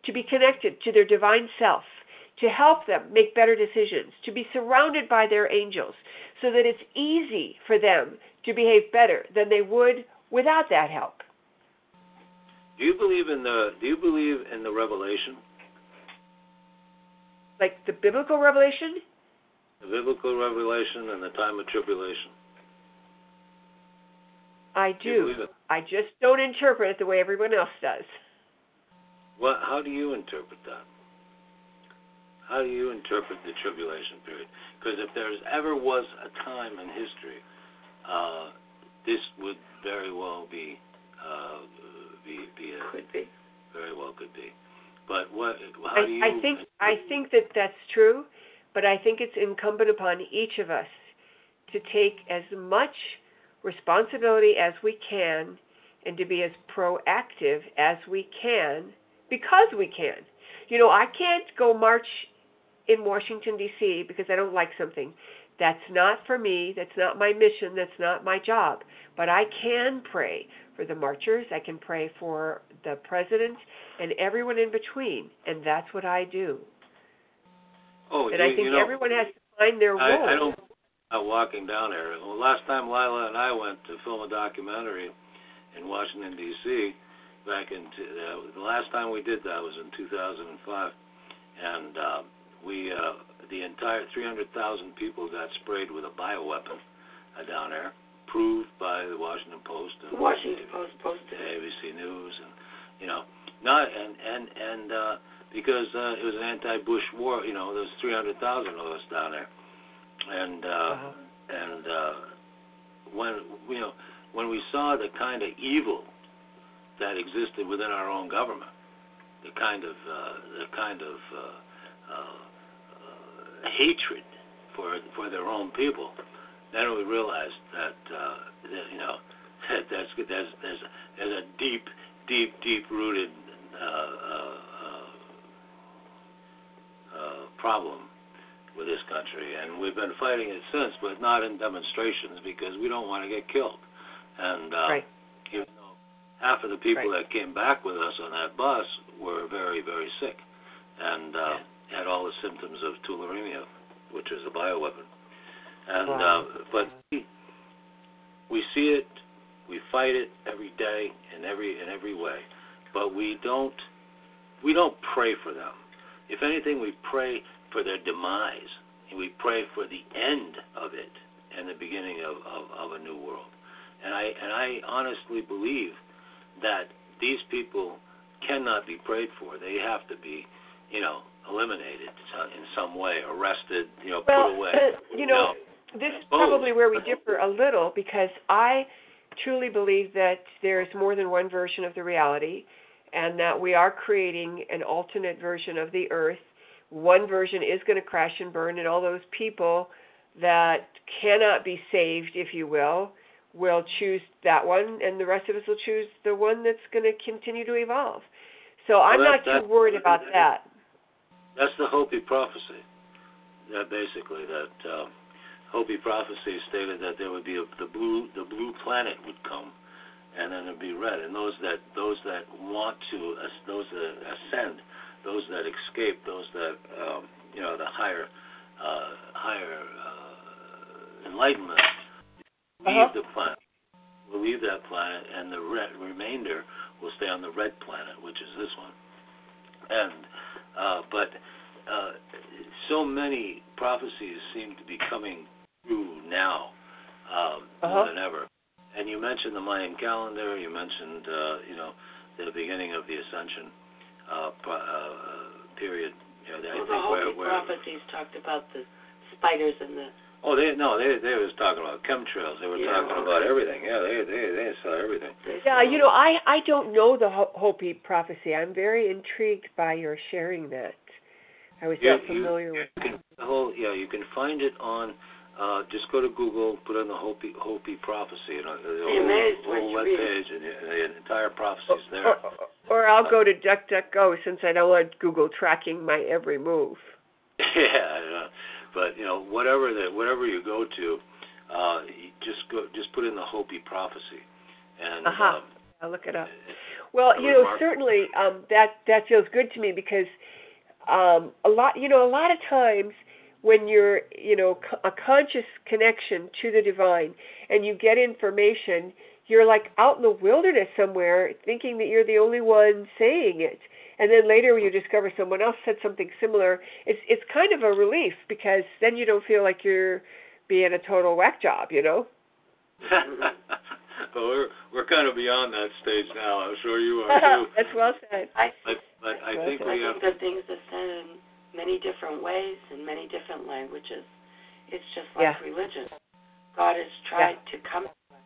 to be connected to their divine self, to help them make better decisions, to be surrounded by their angels, so that it's easy for them to behave better than they would without that help. Do you believe in the Do you believe in the revelation? Like the biblical revelation? The biblical revelation and the time of tribulation. I do. do I just don't interpret it the way everyone else does. What? How do you interpret that? How do you interpret the tribulation period? Because if there ever was a time in history, uh, this would very well be uh, be be a, could be very well could be. But what? How I, do you? I think I think that that's true, but I think it's incumbent upon each of us to take as much responsibility as we can and to be as proactive as we can because we can. You know, I can't go march in Washington, D.C. because I don't like something. That's not for me. That's not my mission. That's not my job. But I can pray for the marchers. I can pray for the president and everyone in between. And that's what I do. Oh, and you, I think you know, everyone has to find their role. I, I don't uh, walking down there. Well, last time Lila and I went to film a documentary in Washington D.C. back in t- uh, the last time we did that was in 2005, and uh, we uh, the entire 300,000 people got sprayed with a bioweapon uh, down there, proved by the Washington Post and Washington Post posted. ABC News, and you know, not and and and uh, because uh, it was an anti-Bush war, you know, there's 300,000 of us down there and uh, Uh-huh. and uh, when you know when we saw the kind of evil that existed within our own government, the kind of uh, the kind of uh, uh, uh, hatred for for their own people, then we realized that, uh, that you know that that's there's there's there's a deep deep deep rooted uh, uh, uh, uh, problem with this country, and we've been fighting it since, but not in demonstrations because we don't want to get killed. And uh, Right. even though half of the people Right. that came back with us on that bus were very, very sick and uh, had all the symptoms of tularemia, which is a bioweapon. And Wow. uh, but we, we see it, we fight it every day in every in every way, but we don't we don't pray for them. If anything, we pray for their demise. And we pray for the end of it and the beginning of, of, of a new world. And I and I honestly believe that these people cannot be prayed for. They have to be, you know, eliminated in some way, arrested, you know, Well, put away. you know, this is probably where we differ a little because I truly believe that there is more than one version of the reality and that we are creating an alternate version of the earth. One version is going to crash and burn, and all those people that cannot be saved, if you will, will choose that one, and the rest of us will choose the one that's going to continue to evolve. So I'm that- not too worried about that. That's the Hopi prophecy. That basically that uh, Hopi prophecy stated that there would be a, the blue the blue planet would come, and then it'd be red. And those that those that want to those that ascend, those that escape, those that um, you know the higher uh, higher uh, enlightenment leave Uh-huh. the planet. Will leave that planet, and the red, remainder will stay on the red planet, which is this one. And uh, but uh, so many prophecies seem to be coming true now um, Uh-huh. more than ever. And you mentioned the Mayan calendar. You mentioned uh, you know the beginning of the ascension uh, uh, period You know, I Well, think the where, Hopi where prophecies talked about the spiders and the. oh they no they they was talking about chemtrails. They were Yeah. talking about everything. Yeah, they they they saw everything. Yeah, you know, I I don't know the Hopi prophecy. I'm very intrigued by your sharing that. I was You- not familiar you with. can, the whole yeah you can find it on. Uh, just go to Google, put in the Hopi Hopi prophecy, and uh, the whole, amazed what whole you web page, and the, the entire prophecy is there. Or, or I'll go to DuckDuckGo since I don't want Google tracking my every move. yeah, yeah, but you know whatever that whatever you go to, uh, you just go just put in the Hopi prophecy, and Aha. um, I'll look it up. Well, you know, Mark. certainly um, that that feels good to me because um, a lot, you know, a lot of times when you're, you know, a conscious connection to the divine and you get information, you're like out in the wilderness somewhere, thinking that you're the only one saying it, and then later when you discover someone else said something similar, it's it's kind of a relief because then you don't feel like you're being a total whack job, you know. well, we're we're kind of beyond that stage now. I'm sure you are too. That's well said. I But but I Well think said. I we have think that things are said in many different ways in many different languages. It's just like Yeah. religion. God has tried to come to us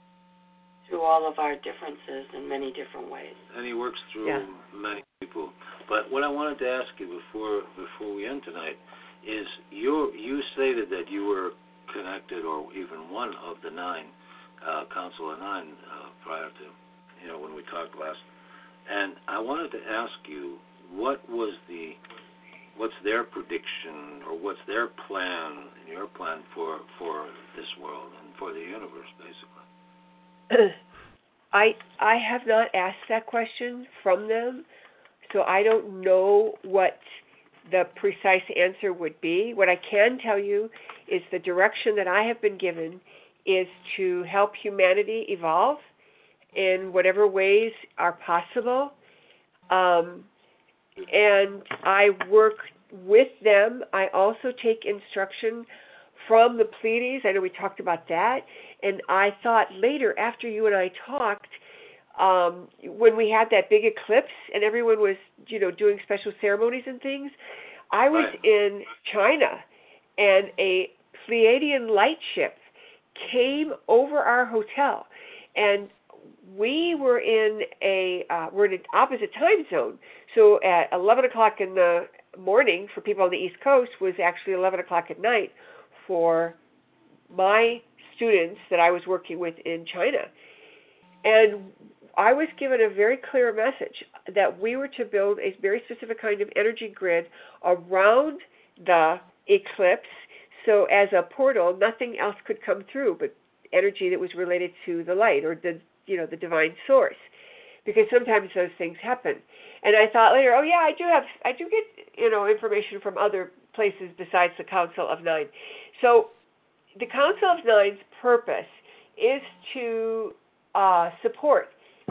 through all of our differences in many different ways. and he works through Yeah. many people. But what I wanted to ask you before before we end tonight is you you stated that you were connected or even one of the nine uh, Council of Nine uh, prior to you know when we talked last, and I wanted to ask you what was the what's their prediction or what's their plan and your plan for for this world and for the universe basically. I I have not asked that question from them, so I don't know what the precise answer would be. What I can tell you is the direction that I have been given is to help humanity evolve in whatever ways are possible. Um, and I work with them. I also take instruction from the Pleiades. I know we talked about that. And I thought later, after you and I talked, um, when we had that big eclipse and everyone was, you know, doing special ceremonies and things, I was Right. in China and a Pleiadian light ship came over our hotel and we were in a uh, we're in an opposite time zone. So at 11 o'clock in the morning for people on the East Coast was actually 11 o'clock at night for my students that I was working with in China. And I was given a very clear message that we were to build a very specific kind of energy grid around the eclipse so as a portal nothing else could come through but energy that was related to the light or the you know the divine source because sometimes those things happen. And i thought later oh yeah i do have i do get you know information from other places besides the council of nine. So the council of nine's purpose is to uh, support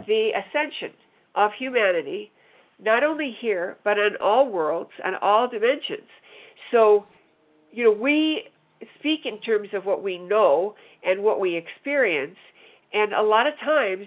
the ascension of humanity not only here but in all worlds and all dimensions. So you know we speak in terms of what we know and what we experience and a lot of times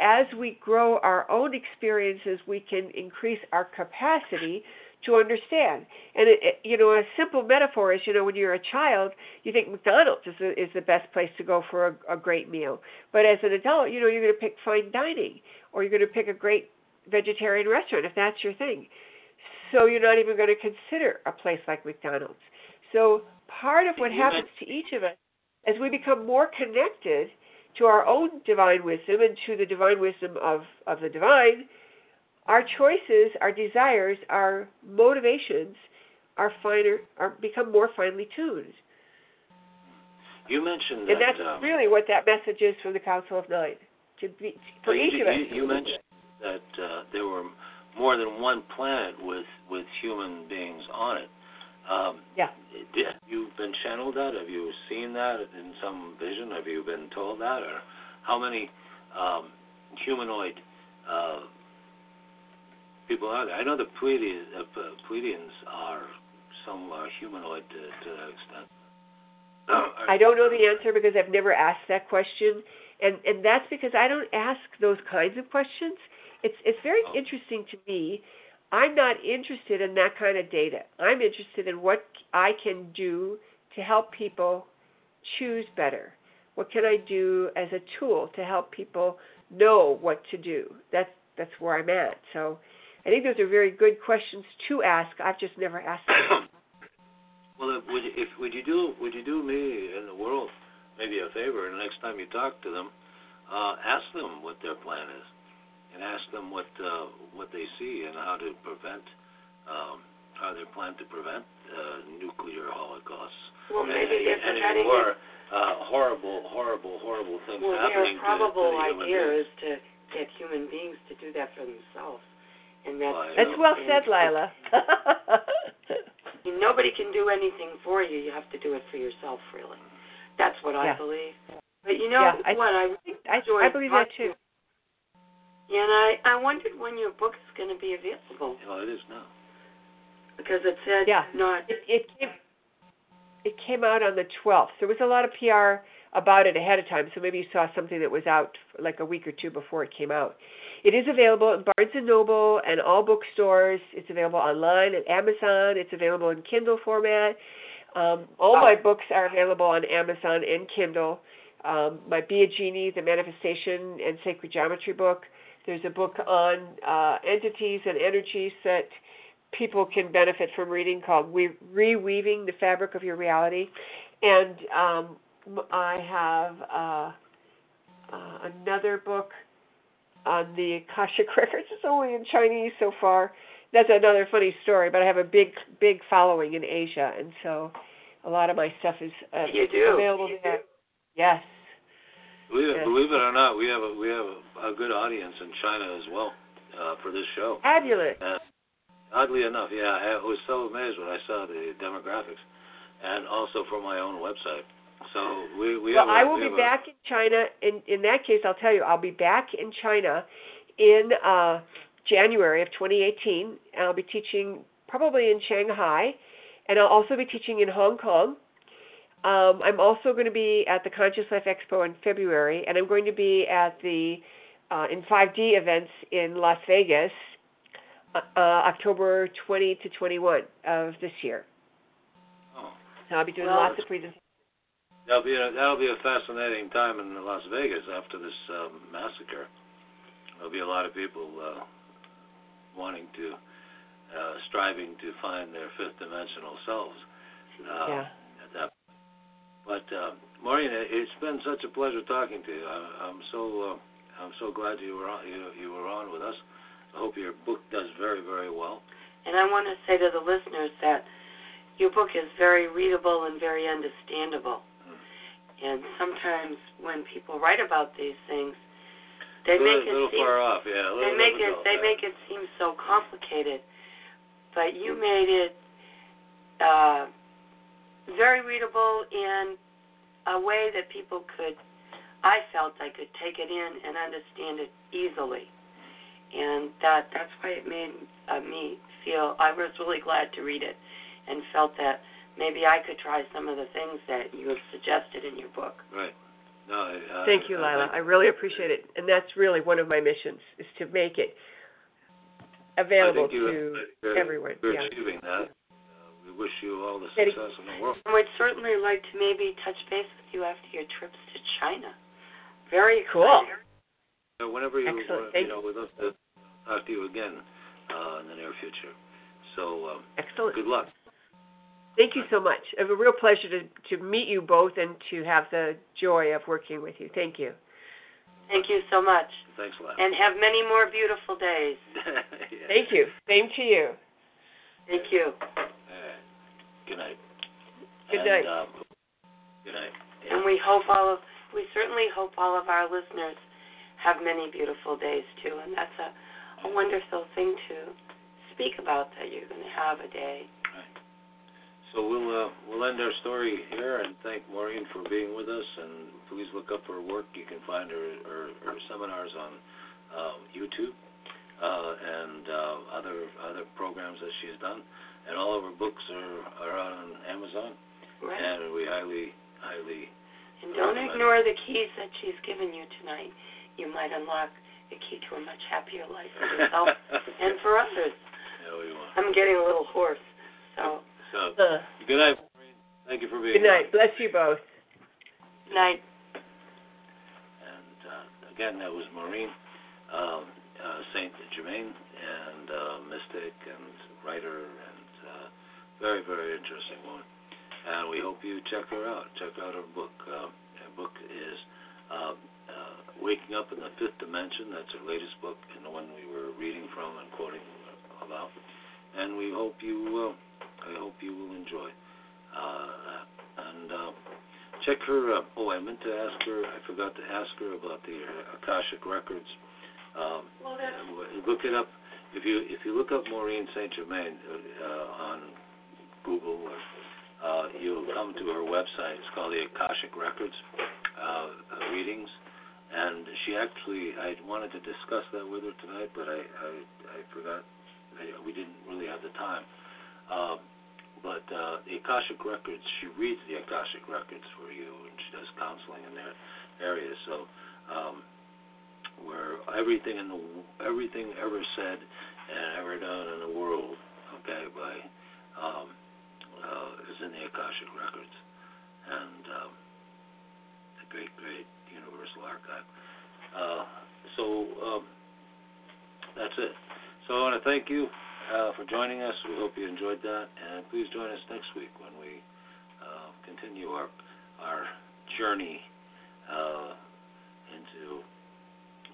as we grow our own experiences we can increase our capacity to understand. And it, it, you know a simple metaphor is you know when you're a child you think mcdonald's is the, is the best place to go for a, a great meal. But as an adult you know you're going to pick fine dining or you're going to pick a great vegetarian restaurant if that's your thing. So you're not even going to consider a place like mcdonald's. So part of what happens to each of us as we become more connected to our own divine wisdom and to the divine wisdom of, of the divine, our choices, our desires, our motivations are finer are become more finely tuned. You mentioned that, And that's um, really what that message is from the Council of Nine. To be for you, each of us. you, you mentioned that uh, there were more than one planet with with human beings on it. Um, Yeah. Have you been channeled that? Have you seen that in some vision? Have you been told that? Or how many um, humanoid uh, people are there? I know the Pleiadians, uh, Pleiadians are some are humanoid to, to that extent. I don't know the answer because I've never asked that question, and and that's because I don't ask those kinds of questions. It's it's very Oh. interesting to me. I'm not interested in that kind of data. I'm interested in what I can do to help people choose better. What can I do as a tool to help people know what to do? That's that's where I'm at. So I think those are very good questions to ask. I've just never asked them. well, would you, if would you do would you do me and the world maybe a favor, and next time you talk to them, uh, ask them what their plan is, and ask them what uh, what they see and how to prevent um, how they plan to prevent uh, nuclear holocausts. Well, maybe and, they're and preventing more uh, horrible, horrible, horrible things Well, happening their probable to, to the human idea beings. is to get human beings to do that for themselves, and that's Well, That's well said, Lila. Nobody can do anything for you. You have to do it for yourself, really. That's what I believe. But you know Yeah, I- what? I really I, enjoyed I believe that talking- too. And I I wondered when your book is going to be available Well, it is now. because it said Yeah. not. It, it came it came out on the 12th. There was a lot of PR about it ahead of time, so maybe you saw something that was out like a week or two before it came out. It is available at Barnes and Noble and all bookstores. It's available online at Amazon. It's available in Kindle format. Um, all Wow. my books are available on Amazon and Kindle. Um, my Be a Genie, the Manifestation and Sacred Geometry book. There's a book on uh, entities and energies that people can benefit from reading called we- Reweaving the Fabric of Your Reality. And um, I have uh, uh, another book on the Akashic Records. It's only in Chinese so far. That's another funny story, but I have a big, big following in Asia, and so a lot of my stuff is uh, available You there. do. Yes. Believe, Yes. believe it or not, we have a we have a, a good audience in China as well uh, for this show. Fabulous. Uh, oddly enough, yeah, I was so amazed when I saw the demographics, and also for my own website. So we we well, have. I will we be have a- back in China. In in that case, I'll tell you, I'll be back in China in uh, January of 2018. And I'll be teaching probably in Shanghai, and I'll also be teaching in Hong Kong. Um, I'm also going to be at the Conscious Life Expo in February, and I'm going to be at the uh, in 5D events in Las Vegas, uh, uh, October 20 to 21 of this year. Oh, So I'll be doing Well, lots of presentations. that'll be a, that'll be a fascinating time in Las Vegas after this um, massacre. There'll be a lot of people uh, wanting to, uh, striving to find their fifth dimensional selves. Uh, Yeah. At that. But uh, Maureen, it- it's been such a pleasure talking to you. I, I'm so uh, I'm so glad you were on you, you were on with us. I hope your book does very very well. And I want to say to the listeners that your book is very readable and very understandable. And sometimes when people write about these things, they a little, make it little seem far off, yeah. A they make it they yeah. make it seem so complicated. But you made it uh, very readable in a way that people could. I felt I could take it in and understand it easily, and that that's why it made uh, me feel. I was really glad to read it, and felt that maybe I could try some of the things that you have suggested in your book. Right. No, I, I, Thank you, I Lila. think- I really appreciate it, and that's really one of my missions is to make it available I think you, to you're, everyone. You're Yeah. achieving that. Wish you all the success in the world. And we'd certainly like to maybe touch base with you after your trips to China. Very Cool. exciting. So whenever you, Excellent. want, you know, we'd love to talk to you again uh, in the near future. So um, Excellent. good luck. Thank you so much. It was a real pleasure to to meet you both and to have the joy of working with you. Thank you. Thank you so much. Thanks a lot. And have many more beautiful days. Yeah. Thank you. Same to you. Thank you. Good night. Good And, night. Um, good night. Yeah. And we hope all of we certainly hope all of our listeners have many beautiful days too. And that's a, a wonderful thing to speak about that you're gonna have a day. Right. So we'll uh, we'll end our story here and thank Maureen for being with us. And please look up her work. You can find her her, her seminars on um, YouTube uh, and uh, other other programs that she's done. And all of her books are are out on Amazon. Right. And we highly highly And don't ignore the keys that she's given you tonight. You might unlock a key to a much happier life for yourself and for others. There we are. I'm getting a little hoarse. So, So, Uh, good night, Maureen. Thank you for being here. good night. Bless you both. night. And uh, again, that was Maureen um, uh, Saint Germain, and uh, mystic and writer, and very, very interesting woman. And we hope you check her out. Check out her book. Uh, her book is uh, uh, Waking Up in the Fifth Dimension. That's her latest book, and the one we were reading from and quoting about. And we hope you will. I hope you will enjoy. Uh, and uh, check her. Uh, oh, I meant to ask her. I forgot to ask her about the Akashic records. Um, Well, uh, look it up. If you if you look up Maureen Saint Germain uh, on Google, or, uh, you'll come to her website. It's called the Akashic Records uh, uh, readings, and she actually I wanted to discuss that with her tonight, but I I, I forgot. I, we didn't really have the time. Uh, but uh, the Akashic Records, she reads the Akashic Records for you, and she does counseling in that area. So. Um, where everything in the everything ever said and ever done in the world, okay, by um, uh, is in the Akashic records, and um, the great, great Universal Archive. Uh, so um, that's it. So I want to thank you uh, for joining us. We hope you enjoyed that, and please join us next week when we uh, continue our our journey uh, into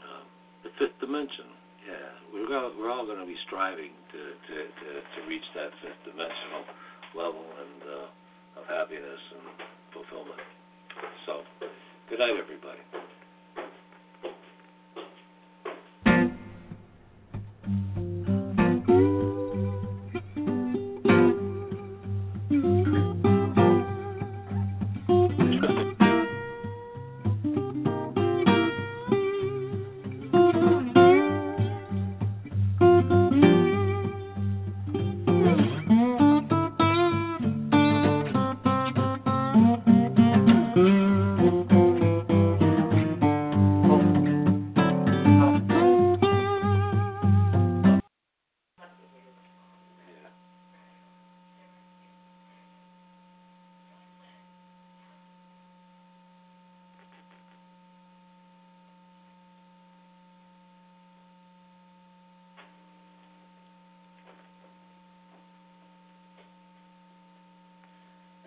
um, the fifth dimension. Yeah, we're go, we're all going to be striving to, to, to, to reach that fifth dimensional level and uh, of happiness and fulfillment. So, good night, everybody.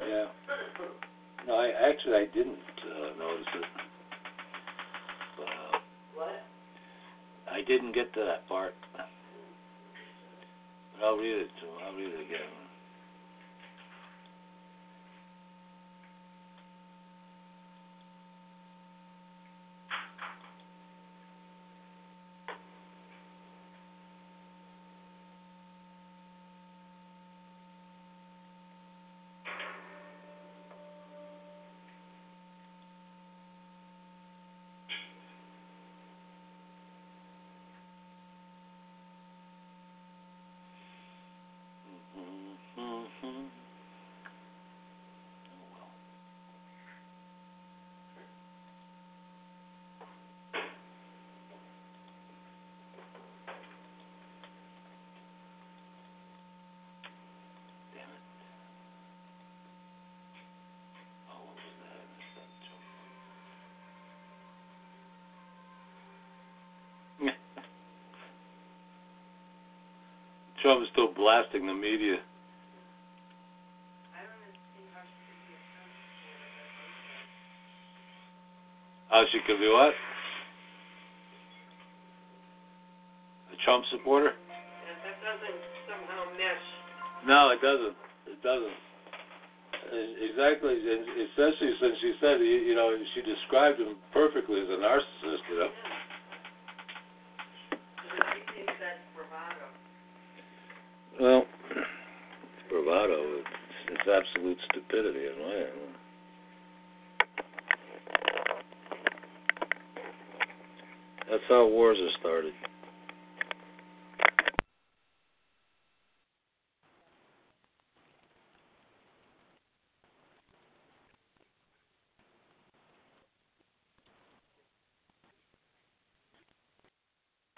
Yeah. No, I actually I didn't uh, notice it. What? I didn't get to that part. But I'll read it to I'll read it again. Trump is still blasting the media. Oh, she could be what? A Trump supporter? That doesn't somehow mesh. No, it doesn't. It doesn't. Exactly, and especially since she said, you know, she described him perfectly as a narcissist, you know it's bravado. It's, it's absolute stupidity. That's how wars are started.